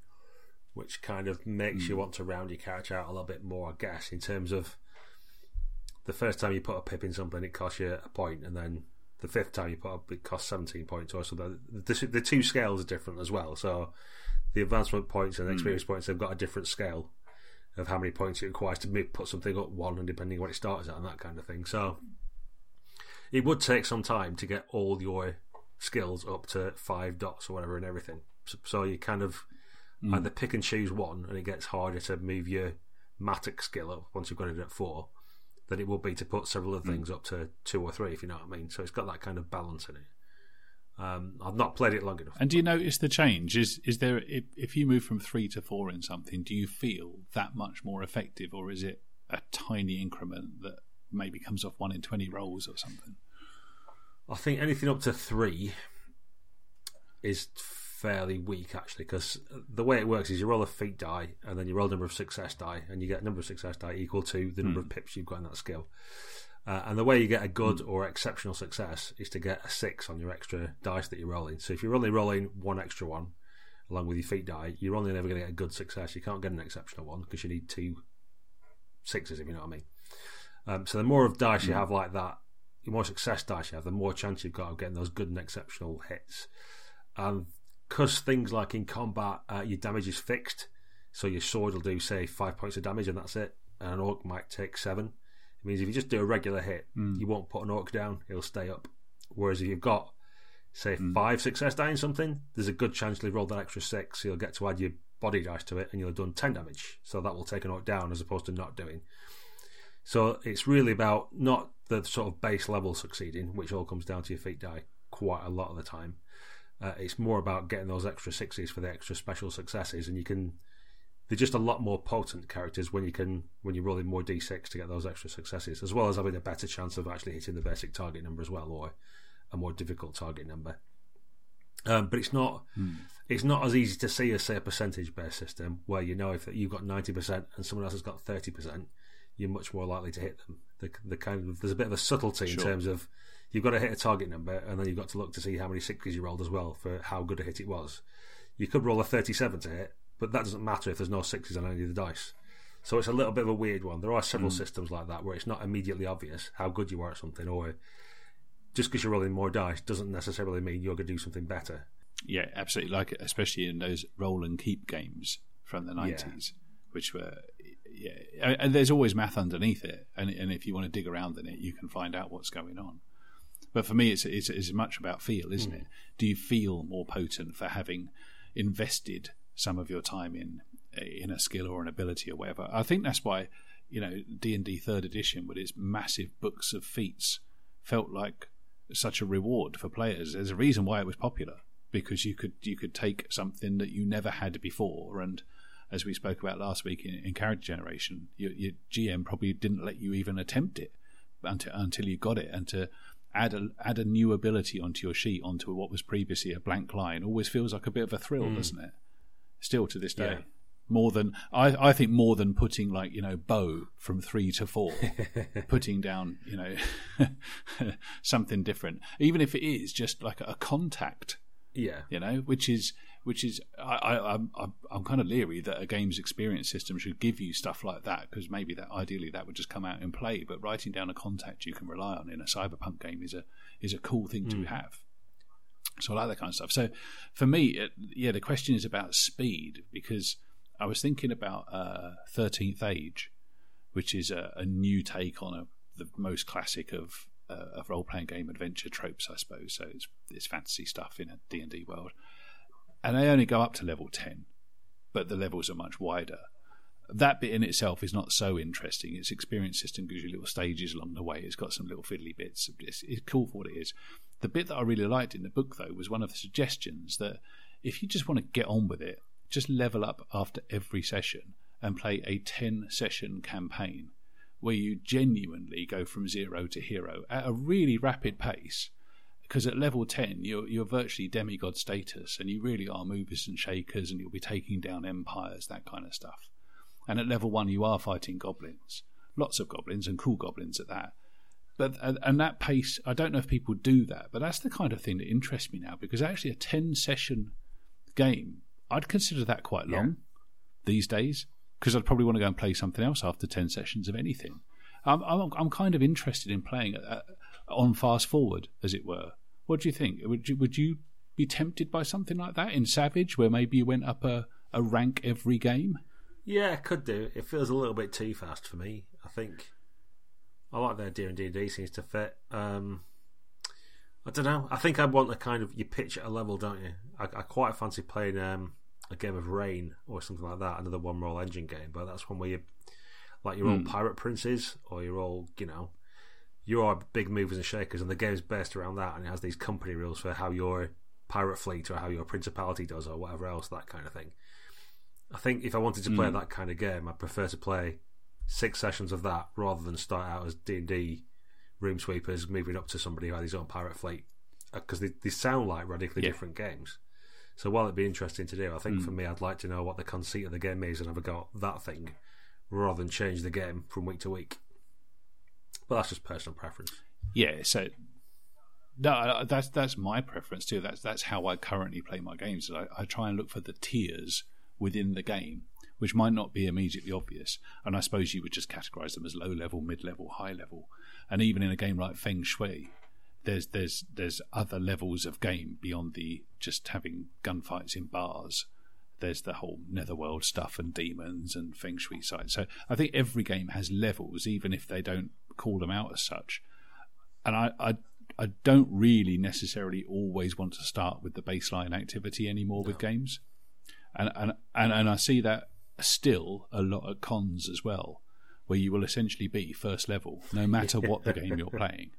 B: which kind of makes mm. you hmm. want to round your character out a little bit more, I guess, in terms of the first time you put a pip in something, it costs you a point, and then the fifth time you put up, it costs 17 points or so. The, the, the two scales are different as well. So the advancement points and hmm. experience mm. points, they've got a different scale of how many points it requires to put something up one, and depending on what it starts at, and that kind of thing. So it would take some time to get all your skills up to five dots or whatever and everything. So, so you kind of mm. either pick and choose one, and it gets harder to move your matic skill up once you've got it at four than it will be to put several of the mm. things up to two or three, if you know what I mean. So it's got that kind of balance in it. Um, I've not played it long enough.
A: And do you notice the change? Is is there if, if you move from three to four in something, do you feel that much more effective, or is it a tiny increment that maybe comes off one in twenty rolls or something?
B: I think anything up to three is fairly weak actually because the way it works is you roll a feat die and then you roll a number of success die and you get a number of success die equal to the number mm. of pips you've got in that skill. Uh, and the way you get a good mm. or exceptional success is to get a six on your extra dice that you're rolling. So if you're only rolling one extra one along with your feat die, you're only ever going to get a good success. You can't get an exceptional one because you need two sixes, if you know what I mean. Um, so the more of dice you have like that, the more success dice you have, the more chance you've got of getting those good and exceptional hits. And because things like in combat, uh, your damage is fixed, so your sword will do say five points of damage and that's it, and an orc might take seven. It means if you just do a regular hit,
A: Hmm.
B: you won't put an orc down; it'll stay up. Whereas if you've got say
A: Hmm.
B: five success in something, there's a good chance you'll roll that extra six. So you'll get to add your body dice to it, and you'll have done ten damage. So that will take an orc down as opposed to not doing. So it's really about not the sort of base level succeeding, which all comes down to your feat die quite a lot of the time. Uh, it's more about getting those extra sixes for the extra special successes, and you can. They're just a lot more potent characters when you can when you're rolling more d6 to get those extra successes, as well as having a better chance of actually hitting the basic target number as well, or a more difficult target number. Um, but it's not it's not as easy to see as say a percentage based system where you know if you've got ninety percent and someone else has got thirty percent, you're much more likely to hit them. The, the kind of there's a bit of a subtlety in terms of you've got to hit a target number and then you've got to look to see how many sixes you rolled as well for how good a hit it was. You could roll a thirty-seven to hit, but that doesn't matter if there's no sixes on any of the dice. So it's a little bit of a weird one. There are several hmm. systems like that where it's not immediately obvious how good you are at something, or just because you're rolling more dice doesn't necessarily mean you're going to do something better.
A: Yeah, absolutely. Like especially in those roll and keep games from the nineties, which were yeah, and- and there's always math underneath it, and and if you want to dig around in it, you can find out what's going on. But for me, it's it's, it's much about feel, isn't it? Mm. Do you feel more potent for having invested some of your time in eh, in a skill or an ability or whatever? I think that's why you know D and D Third Edition with its massive books of feats felt like such a reward for players. There's a reason why it was popular because you could you could take something that you never had before, and as we spoke about last week in, in character generation, your, your GM probably didn't let you even attempt it until until you got it, and to add a add a new ability onto your sheet onto what was previously a blank line always feels like a bit of a thrill, hmm. doesn't it? Still to this day.
B: Yeah.
A: More than I, I think more than putting like you know bow from three to four, putting down you know something different, even if it is just like a contact
B: Yeah,
A: you know, which is which is I, I I'm I'm- I'm kind of leery that a games experience system should give you stuff like that because maybe that ideally that would just come out in play. But writing down a contact you can rely on in a cyberpunk game is a is a cool thing to have. So I like that kind of stuff. So for me, it, yeah, the question is about speed because I was thinking about uh, Thirteenth Age, which is a, a new take on a, the most classic of uh, of role playing game adventure tropes, I suppose. So it's it's fantasy stuff in a D and D world, and they only go up to level ten, but the levels are much wider. That bit in itself is not so interesting. Its experience system gives you little stages along the way. It's got some little fiddly bits. It's, it's cool for what it is. The bit that I really liked in the book, though, was one of the suggestions that if you just want to get on with it, just level up after every session and play a 10 session campaign where you genuinely go from zero to hero at a really rapid pace. Because at level 10, you're, you're virtually demigod status and you really are movers and shakers and you'll be taking down empires, that kind of stuff. And at level 1, you are fighting goblins. Lots of goblins and cool goblins at that but and, that pace i don't know if people do that but that's the kind of thing that interests me now because actually a 10 session game i'd consider that quite long these days because i'd probably want to go and play something else after 10 sessions of anything i'm, I'm, I'm kind of interested in playing uh, on fast forward as it were what do you think would you, would you be tempted by something like that in savage where maybe you went up a, a rank every game
B: yeah, could do. It feels a little bit too fast for me. I think I like the idea, and D and D seems to fit. Um, I don't know. I think I want a kind of you pitch at a level, don't you? I, I quite fancy playing um, a game of Reign or something like that, another one roll engine game. But that's one where you like you're all pirate princes, or you're all you know, you are big movers and shakers, and the game's based around that, and it has these company rules for how your pirate fleet or how your principality does or whatever else, that kind of thing. I think if I wanted to play hmm. that kind of game, I'd prefer to play six sessions of that rather than start out as D and D room sweepers moving up to somebody who had his own pirate fleet uh, because they, they sound like radically
A: Yeah.
B: different games. So while it'd be interesting to do, I think for hmm. me, I'd like to know what the conceit of the game is and have a go at that thing rather than change the game from week to week. But that's just personal preference.
A: yeah so no, that's that's my preference too. That's that's how I currently play my games. I, I try and look for the tiers within the game, which might not be immediately obvious. And I suppose you would just categorize them as low level, mid level, high level. And even in a game like Feng Shui, there's there's there's other levels of game beyond the just having gunfights in bars. There's the whole netherworld stuff and demons and feng shui sites. So I think every game has levels, even if they don't call them out as such. And I, I I don't really necessarily always want to start with the baseline activity anymore with games. And, and and and I see that still a lot at cons as well, where you will essentially be first level no matter what the game you're playing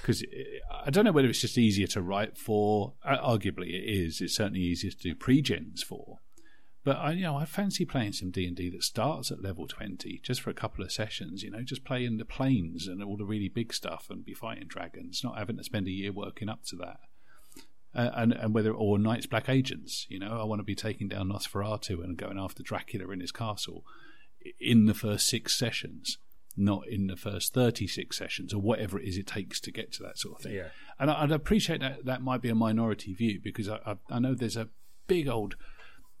A: because eh, I don't know whether it's just easier to write for. Uh, arguably, it is. It's certainly easier to do pre-gens for. But I, you know, I fancy playing some D and D that starts at level twenty, just for a couple of sessions. You know, just playing the planes and all the really big stuff, and be fighting dragons, not having to spend a year working up to that. Uh, and and whether or Night's Black Agents, you know, I want to be taking down Nosferatu and going after Dracula in his castle in the first six sessions not in the first 36 sessions or whatever it is it takes to get to that sort of thing.
B: Yeah.
A: And I'd appreciate that that might be a minority view because I, I, I know there's a big old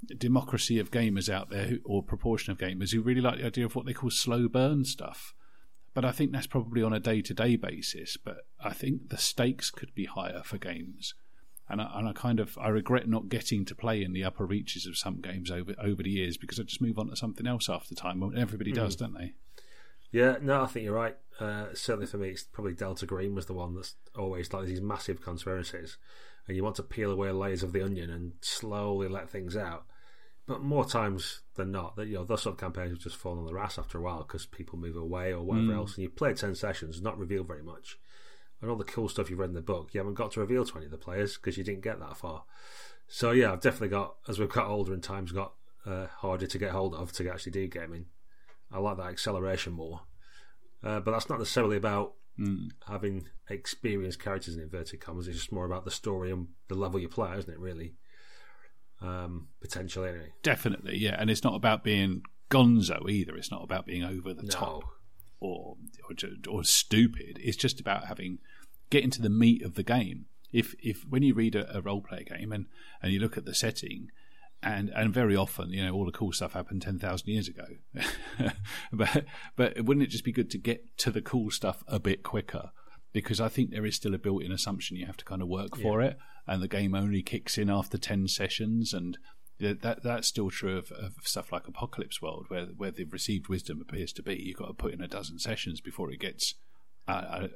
A: democracy of gamers out there who, or proportion of gamers who really like the idea of what they call slow burn stuff. But I think that's probably on a day to day basis. But I think the stakes could be higher for games. And I, and I kind of I regret not getting to play in the upper reaches of some games over over the years because I just move on to something else after time. Everybody mm. does, don't they?
B: Yeah, no, I think you're right. Uh, certainly for me, it's probably Delta Green was the one that's always like these massive conspiracies, and you want to peel away layers of the onion and slowly let things out. But more times than not, that you know those sort of campaigns will just fall on their ass after a while because people move away or whatever mm. else, and you play ten sessions, not reveal very much, and all the cool stuff you've read in the book, you haven't got to reveal twenty of the players because you didn't get that far. So yeah, I've definitely got as we've got older and times got uh, harder to get hold of to actually do gaming. I like that acceleration more. Uh, but that's not necessarily about mm. having experienced characters in inverted commas. It's just more about the story and the level you play, isn't it? Really, um, potentially. Anyway.
A: Definitely, yeah. And it's not about being gonzo either. It's not about being over the
B: no.
A: top or, or or stupid. It's just about having getting to the meat of the game. If if when you read a, a role play game and and you look at the setting and and very often, you know, all the cool stuff happened ten thousand years ago. but but wouldn't it just be good to get to the cool stuff a bit quicker? Because I think there is still a built-in assumption you have to kind of work for yeah. it, and the game only kicks in after ten sessions, and that that's still true of, of, stuff like Apocalypse World, where where the received wisdom appears to be you've got to put in a dozen sessions before it gets I,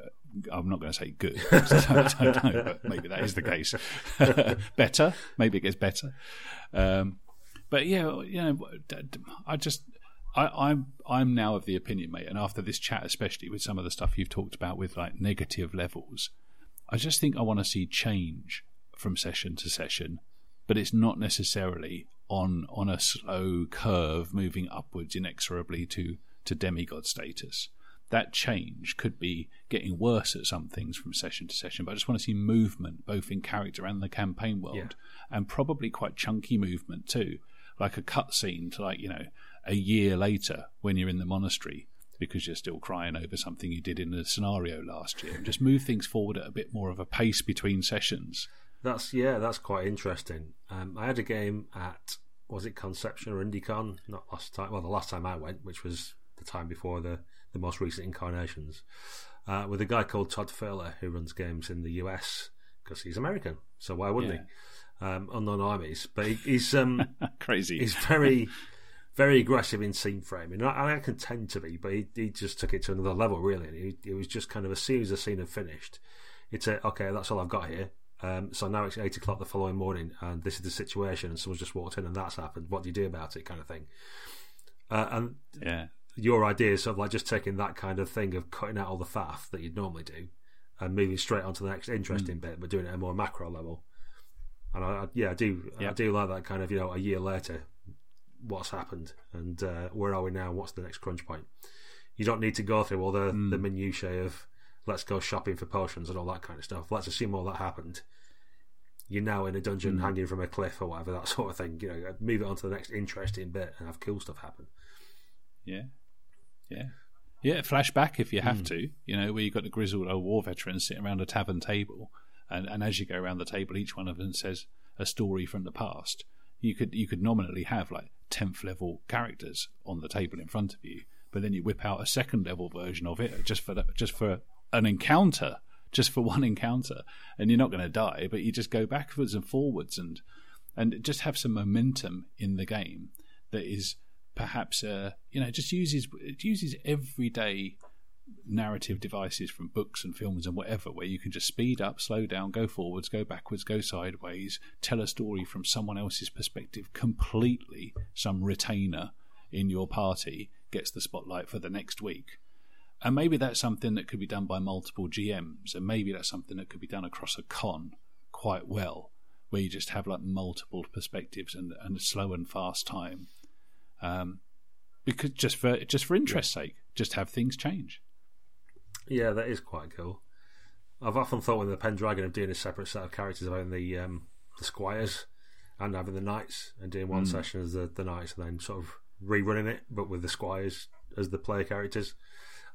A: am not going to say good. I don't, know, but maybe that is the case. better, maybe it gets better. Um, but yeah, you know, I just I, I'm I'm now of the opinion, mate, and after this chat, especially with some of the stuff you've talked about with like negative levels, I just think I want to see change from session to session, but it's not necessarily on on a slow curve moving upwards inexorably to to demigod status that change could be getting worse at some things from session to session. But I just want to see movement, both in character and the campaign world, yeah. and probably quite chunky movement too, like a cutscene to like you know a year later when you're in the monastery because you're still crying over something you did in the scenario last year, and just move things forward at a bit more of a pace between sessions.
B: That's yeah, that's quite interesting. Um, I had a game at was it Conception or IndieCon? Not last time. Well, the last time I went, which was the time before the the most recent incarnations, uh, with a guy called Todd Furler who runs games in the US because he's American. So why wouldn't yeah. he? Um, unknown armies, but he, he's um,
A: crazy.
B: He's very, very aggressive in scene framing. I, I, can tend to be, but he, he just took it to another level. Really, and he, he was just kind of as soon as the scene had finished, it's a okay. That's all I've got here. Um, so now it's eight o'clock the following morning, and this is the situation, and someone's just walked in, and that's happened. What do you do about it, kind of thing? Uh, and
A: yeah,
B: your idea is sort of like just taking that kind of thing of cutting out all the faff that you'd normally do and moving straight on to the next interesting mm. bit, but doing it at a more macro level. And I, I yeah, I do, yep. I do like that kind of you know a year later, what's happened and uh, where are we now? What's the next crunch point? You don't need to go through all the mm. the minutiae of let's go shopping for potions and all that kind of stuff. Let's assume all that happened. You're now in a dungeon mm. hanging from a cliff or whatever, that sort of thing. You know, move it on to the next interesting bit and have cool stuff happen.
A: Yeah. Yeah. Yeah, flashback if you have mm. to, you know, where you've got the grizzled old war veteran sitting around a tavern table and and as you go around the table, each one of them says a story from the past. You could you could nominally have like tenth level characters on the table in front of you, but then you whip out a second level version of it just for the, just for an encounter, just for one encounter, and you're not going to die, but you just go backwards and forwards and and just have some momentum in the game that is perhaps uh, you know just uses it uses everyday narrative devices from books and films and whatever where you can just speed up slow down go forwards go backwards go sideways tell a story from someone else's perspective completely. Some retainer in your party gets the spotlight for the next week. And maybe that's something that could be done by multiple gms and maybe that's something that could be done across a con quite well where you just have like multiple perspectives and, and a slow and fast time um, because just for just for interest's yeah. sake, just have things change.
B: Yeah, that is quite cool. I've often thought with the Pendragon of doing a separate set of characters having the um, the squires and having the knights and doing one mm. session as the, the knights and then sort of rerunning it, but with the squires as the player characters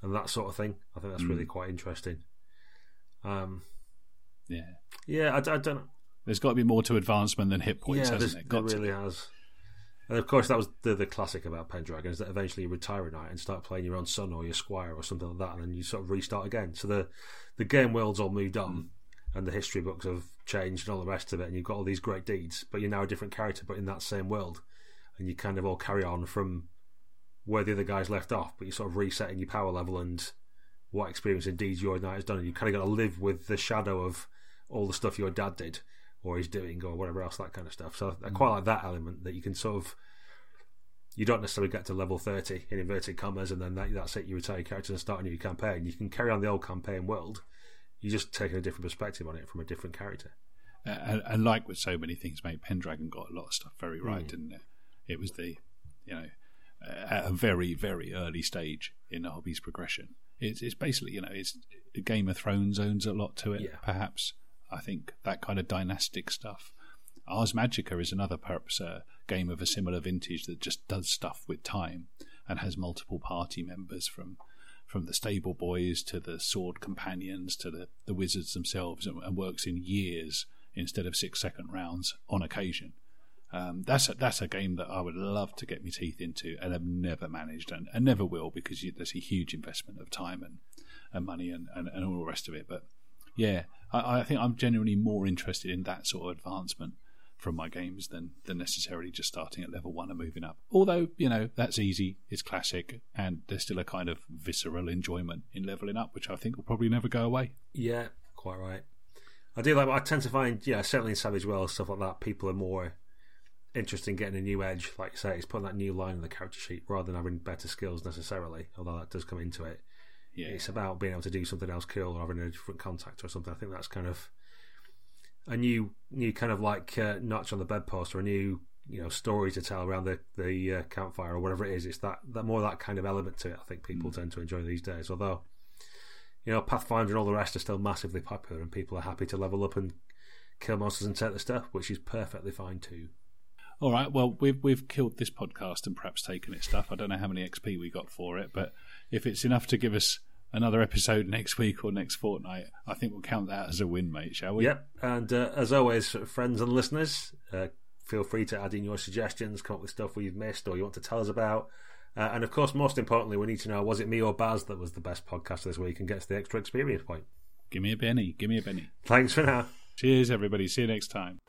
B: and that sort of thing. I think that's mm. really quite interesting. Um,
A: yeah,
B: yeah. I, I, don't.
A: There's got to be more to advancement than hit points, yeah, hasn't it?
B: Got there really to. has. And of course, that was the, the classic about Pendragon is that eventually you retire a knight and start playing your own son or your squire or something like that, and then you sort of restart again. So the the game world's all moved on, mm. and the history books have changed and all the rest of it, and you've got all these great deeds, but you're now a different character, but in that same world, and you kind of all carry on from where the other guys left off, but you're sort of resetting your power level and what experience and deeds your knight has done, and you kind of got to live with the shadow of all the stuff your dad did or he's doing or whatever else that kind of stuff. So I quite like that element that you can sort of you don't necessarily get to level 30 in inverted commas and then that, that's it you retire your character and start a new campaign you can carry on the old campaign world You're just taking a different perspective on it from a different character
A: uh, and, and, like with so many things mate pendragon got a lot of stuff very right mm. didn't it it was the you know at a very very early stage in the hobby's progression it's, it's basically you know it's game of thrones owns a lot to it yeah. perhaps i think that kind of dynastic stuff ars magica is another perhaps uh, game of a similar vintage that just does stuff with time and has multiple party members from from the stable boys to the sword companions to the, the wizards themselves and, and works in years instead of six second rounds on occasion. Um, that's a, that's a game that I would love to get my teeth into and have never managed and, and never will because you, there's a huge investment of time and, and money and, and, and all the rest of it. But yeah, I, I think I'm genuinely more interested in that sort of advancement from my games than than necessarily just starting at level one and moving up. Although you know that's easy, it's classic, and there's still a kind of visceral enjoyment in leveling up, which I think will probably never go away.
B: Yeah, quite right. I do like. I tend to find, yeah, certainly in Savage Worlds stuff like that, people are more interested in getting a new edge, like you say, it's putting that new line on the character sheet rather than having better skills necessarily. Although that does come into it. Yeah. It's about being able to do something else cool or having a different contact or something. I think that's kind of a new new kind of like uh, notch on the bedpost or a new you know story to tell around the the uh, campfire or whatever it is. It's that that more that kind of element to it. I think people mm. tend to enjoy these days. Although you know Pathfinder and all the rest are still massively popular, and people are happy to level up and kill monsters and take the stuff, which is perfectly fine too.
A: All right. Well, we've we've killed this podcast and perhaps taken its stuff. I don't know how many XP we got for it, but if it's enough to give us another episode next week or next fortnight, I think we'll count that as a win, mate, shall we?
B: Yep. And uh, as always, friends and listeners, uh, feel free to add in your suggestions, come up with stuff we've missed or you want to tell us about. Uh, and of course, most importantly, we need to know was it me or Baz that was the best podcast this week and gets the extra experience point?
A: Give me a penny. Give me a penny.
B: Thanks for now.
A: Cheers, everybody. See you next time.